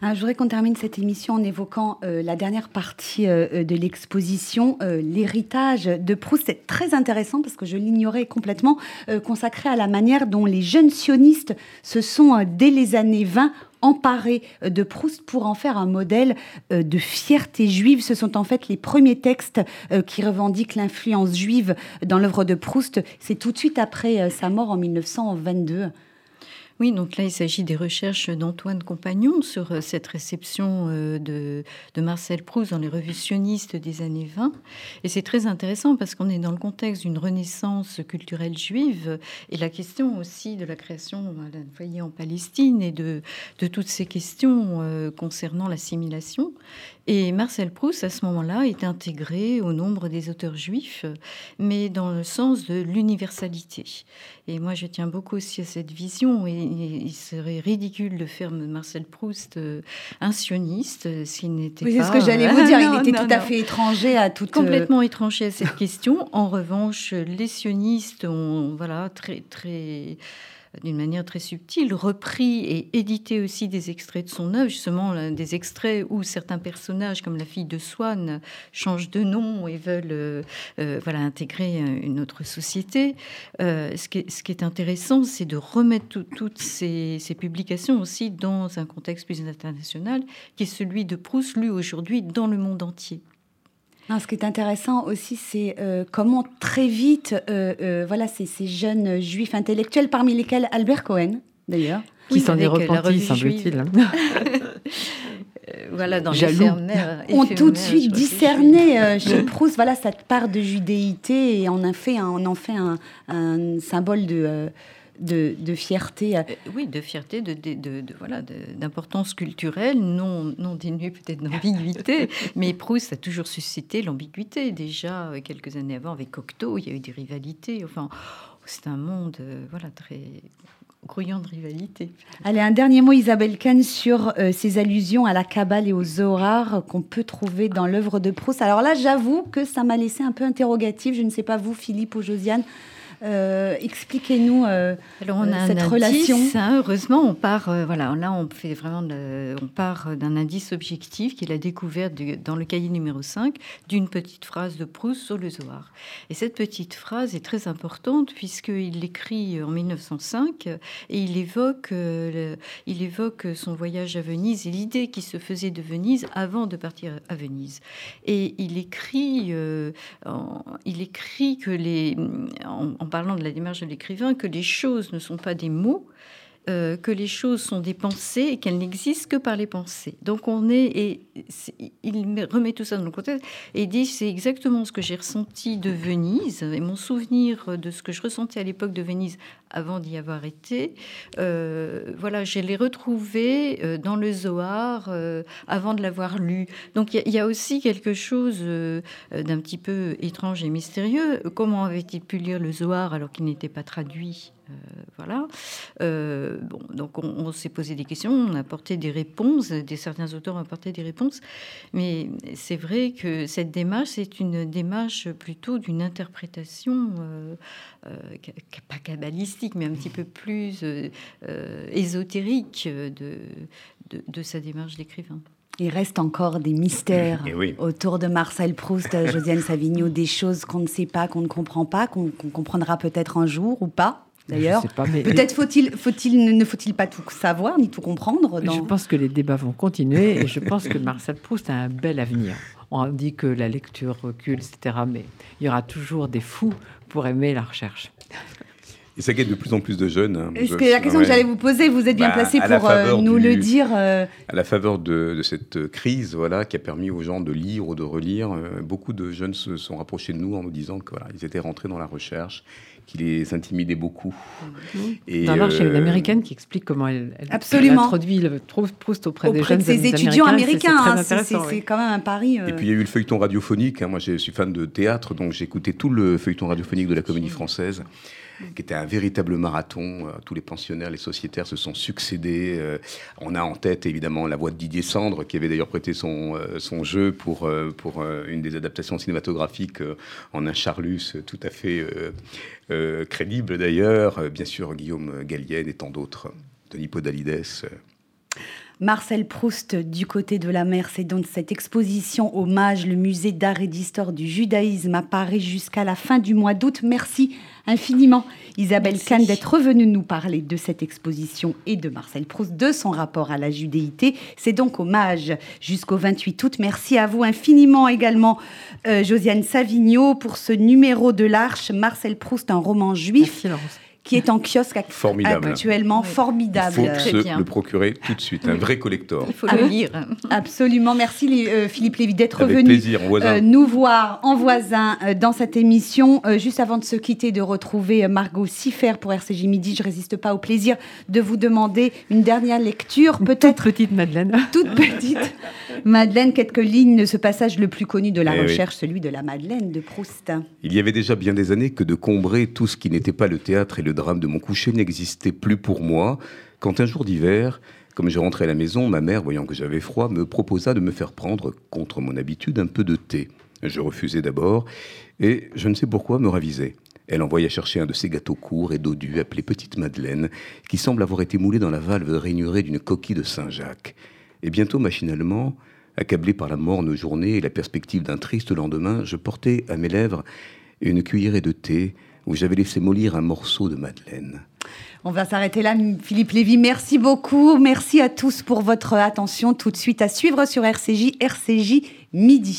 S2: Ah, je voudrais qu'on termine cette émission en évoquant euh, la dernière partie euh, euh, de l'exposition, l'héritage de Proust. C'est très intéressant parce que je l'ignorais complètement, consacré à la manière dont les jeunes sionistes se sont, dès les années 20, emparés de Proust pour en faire un modèle de fierté juive. Ce sont en fait les premiers textes qui revendiquent l'influence juive dans l'œuvre de Proust. C'est tout de suite après sa mort en 1922.
S5: Oui, donc là, il s'agit des recherches d'Antoine Compagnon sur euh, cette réception euh, de, Marcel Proust dans les revues sionistes des années 20. Et c'est très intéressant parce qu'on est dans le contexte d'une renaissance culturelle juive et la question aussi de la création d'un foyer en Palestine et de, de toutes ces questions euh, concernant l'assimilation. Et Marcel Proust, à ce moment-là, est intégré au nombre des auteurs juifs, mais dans le sens de l'universalité. Et moi, je tiens beaucoup aussi à cette vision. Et il serait ridicule de faire Marcel Proust euh, un sioniste s'il n'était
S2: oui,
S5: pas.
S2: C'est ce que j'allais vous dire. il était tout à fait étranger à toute.
S5: Complètement étranger à cette question. En revanche, les sionistes ont voilà très très d'une manière très subtile, repris et édité aussi des extraits de son œuvre, justement des extraits où certains personnages, comme la fille de Swann, changent de nom et veulent euh, euh, voilà, intégrer une autre société. Euh, ce, qui est, ce, qui est, intéressant, c'est de remettre toutes ces, ces, publications aussi dans un contexte plus international, qui est celui de Proust, lu aujourd'hui dans le monde entier.
S2: Ce qui est intéressant aussi, c'est euh, comment très vite, euh, euh, voilà, ces, ces jeunes juifs intellectuels, parmi lesquels Albert Cohen, d'ailleurs,
S3: qui s'en est repenti, semble-t-il.
S5: voilà, dans
S3: Jaloux.
S2: ont tout de suite discerné chez Proust voilà, cette part de judéité et on en fait un, on en fait un, un symbole de, de, de, fierté.
S5: oui, de fierté, de, de, de voilà, d'importance culturelle, non, non dénuée peut-être d'ambiguïté, mais Proust a toujours suscité l'ambiguïté. Déjà, quelques années avant, avec Cocteau, il y a eu des rivalités. Enfin, c'est un monde voilà, très grouillant de rivalité.
S2: Allez, un dernier mot, Isabelle Kahn, sur euh, ces allusions à la Kabbale et aux Zohar qu'on peut trouver dans l'œuvre de Proust. Alors là, j'avoue que ça m'a laissé un peu interrogative. Je ne sais pas vous, Philippe ou Josiane. Euh, Expliquez-nous euh,
S5: a
S2: cette
S5: un
S2: relation.
S5: Indice, hein, heureusement, on part, euh, voilà, là on fait vraiment, on part d'un indice objectif qui est la découverte de, dans le cahier numéro 5 d'une petite phrase de Proust sur le Zohar. Et cette petite phrase est très importante puisqu'il l'écrit en 1905 et il évoque, le, il évoque son voyage à Venise et l'idée qui se faisait de Venise avant de partir à Venise. Et il écrit, en, il écrit que les, en, en parlant de la démarche de l'écrivain, que les choses ne sont pas des mots, euh, que les choses sont des pensées et qu'elles n'existent que par les pensées. Donc on est, et il remet tout ça dans le contexte et dit c'est exactement ce que j'ai ressenti de Venise et mon souvenir de ce que je ressentais à l'époque de Venise avant d'y avoir été. Euh, voilà, je l'ai retrouvé euh, dans le Zohar avant de l'avoir lu. Donc il y, y, a aussi quelque chose d'un petit peu étrange et mystérieux. Comment avait-il pu lire le Zohar alors qu'il n'était pas traduit? Voilà. Euh, bon, donc on, on s'est posé des questions, on a apporté des réponses, des, certains auteurs ont apporté des réponses, mais c'est vrai que cette démarche, c'est une démarche plutôt d'une interprétation, euh, pas kabbalistique, mais un petit peu plus ésotérique de, de, de sa démarche d'écrivain.
S2: Il reste encore des mystères
S4: oui.
S2: autour de Marcel Proust, Josiane Savigno, des choses qu'on ne sait pas, qu'on ne comprend pas, qu'on qu comprendra peut-être un jour ou pas. D'ailleurs,
S3: mais...
S2: peut-être faut-il, faut-il, ne faut-il pas tout savoir ni tout comprendre. Dans...
S3: Je pense que les débats vont continuer et je pense que Marcel Proust a un bel avenir. On dit que la lecture recule, etc. Mais il y aura toujours des fous pour aimer la recherche.
S4: Et ça gagne de plus en plus de jeunes. Hein.
S2: Est-ce que la question ouais. que j'allais vous poser, vous êtes bien bah, placé pour euh, nous
S4: du,
S2: le dire euh...
S4: À la faveur de, de, cette crise, voilà, qui a permis aux gens de lire ou de relire, euh, beaucoup de jeunes se sont rapprochés de nous en nous disant qu'ils voilà, étaient rentrés dans la recherche, qui les intimidait beaucoup.
S3: Mmh. Et Dans l'arche, il y a une américaine qui explique comment elle, elle,
S2: Absolument.
S3: elle introduit le Proust auprès,
S2: auprès
S3: des jeunes
S2: de ses étudiants américains. C'est
S3: hein,
S2: oui. quand même un pari.
S4: Euh... Et puis il y a eu le feuilleton radiophonique. Hein. Moi, je suis fan de théâtre, donc j'ai écouté tout le feuilleton radiophonique de la Comédie Française qui était un véritable marathon. Tous les pensionnaires, les sociétaires se sont succédés. On a en tête évidemment la voix de Didier Sandre, qui avait d'ailleurs prêté son, son jeu pour, pour une des adaptations cinématographiques en un charlus tout à fait euh, crédible d'ailleurs. Bien sûr, Guillaume Gallienne et tant d'autres. Denis Podalides.
S2: Marcel Proust du côté de la mer. C'est donc cette exposition hommage, le musée d'art et d'histoire du judaïsme à Paris jusqu'à la fin du mois d'août. Merci infiniment Isabelle Kahn d'être revenue nous parler de cette exposition et de Marcel Proust, de son rapport à la judéité. C'est donc hommage jusqu'au 28 août. Merci à vous infiniment également euh, Josiane Savigno pour ce numéro de l'Arche, Marcel Proust, un roman juif.
S3: Merci,
S2: qui est en kiosque
S4: formidable.
S2: actuellement, oui. formidable.
S4: Il faut Très se bien. le procurer tout de suite, un vrai collector.
S5: Il faut le lire.
S2: Absolument. Merci euh, Philippe Lévy d'être
S4: Avec
S2: venu
S4: plaisir.
S2: Euh, nous voir en voisin euh, dans cette émission. Euh, juste avant de se quitter, de retrouver Margot Siffer pour RCJ Midi, je résiste pas au plaisir de vous demander une dernière lecture, peut-être.
S3: Toute petite Madeleine.
S2: Toute petite Madeleine, quelques lignes de ce passage le plus connu de la eh recherche, oui. celui de la Madeleine de Proust.
S4: Il y avait déjà bien des années que de combrer tout ce qui n'était pas le théâtre et le drame de mon coucher n'existait plus pour moi, quand un jour d'hiver, comme je rentrais à la maison, ma mère, voyant que j'avais froid, me proposa de me faire prendre, contre mon habitude, un peu de thé. Je refusai d'abord, et je ne sais pourquoi me ravisai. Elle envoya chercher un de ces gâteaux courts et dodus appelés Petite Madeleine, qui semble avoir été moulé dans la valve rainurée d'une coquille de Saint-Jacques. Et bientôt, machinalement, accablé par la morne journée et la perspective d'un triste lendemain, je portai à mes lèvres une cuillerée de thé, où j'avais laissé mollir un morceau de madeleine.
S2: On va s'arrêter là, Philippe Lévy. Merci beaucoup. Merci à tous pour votre attention. Tout de suite à suivre sur RCJ, RCJ midi.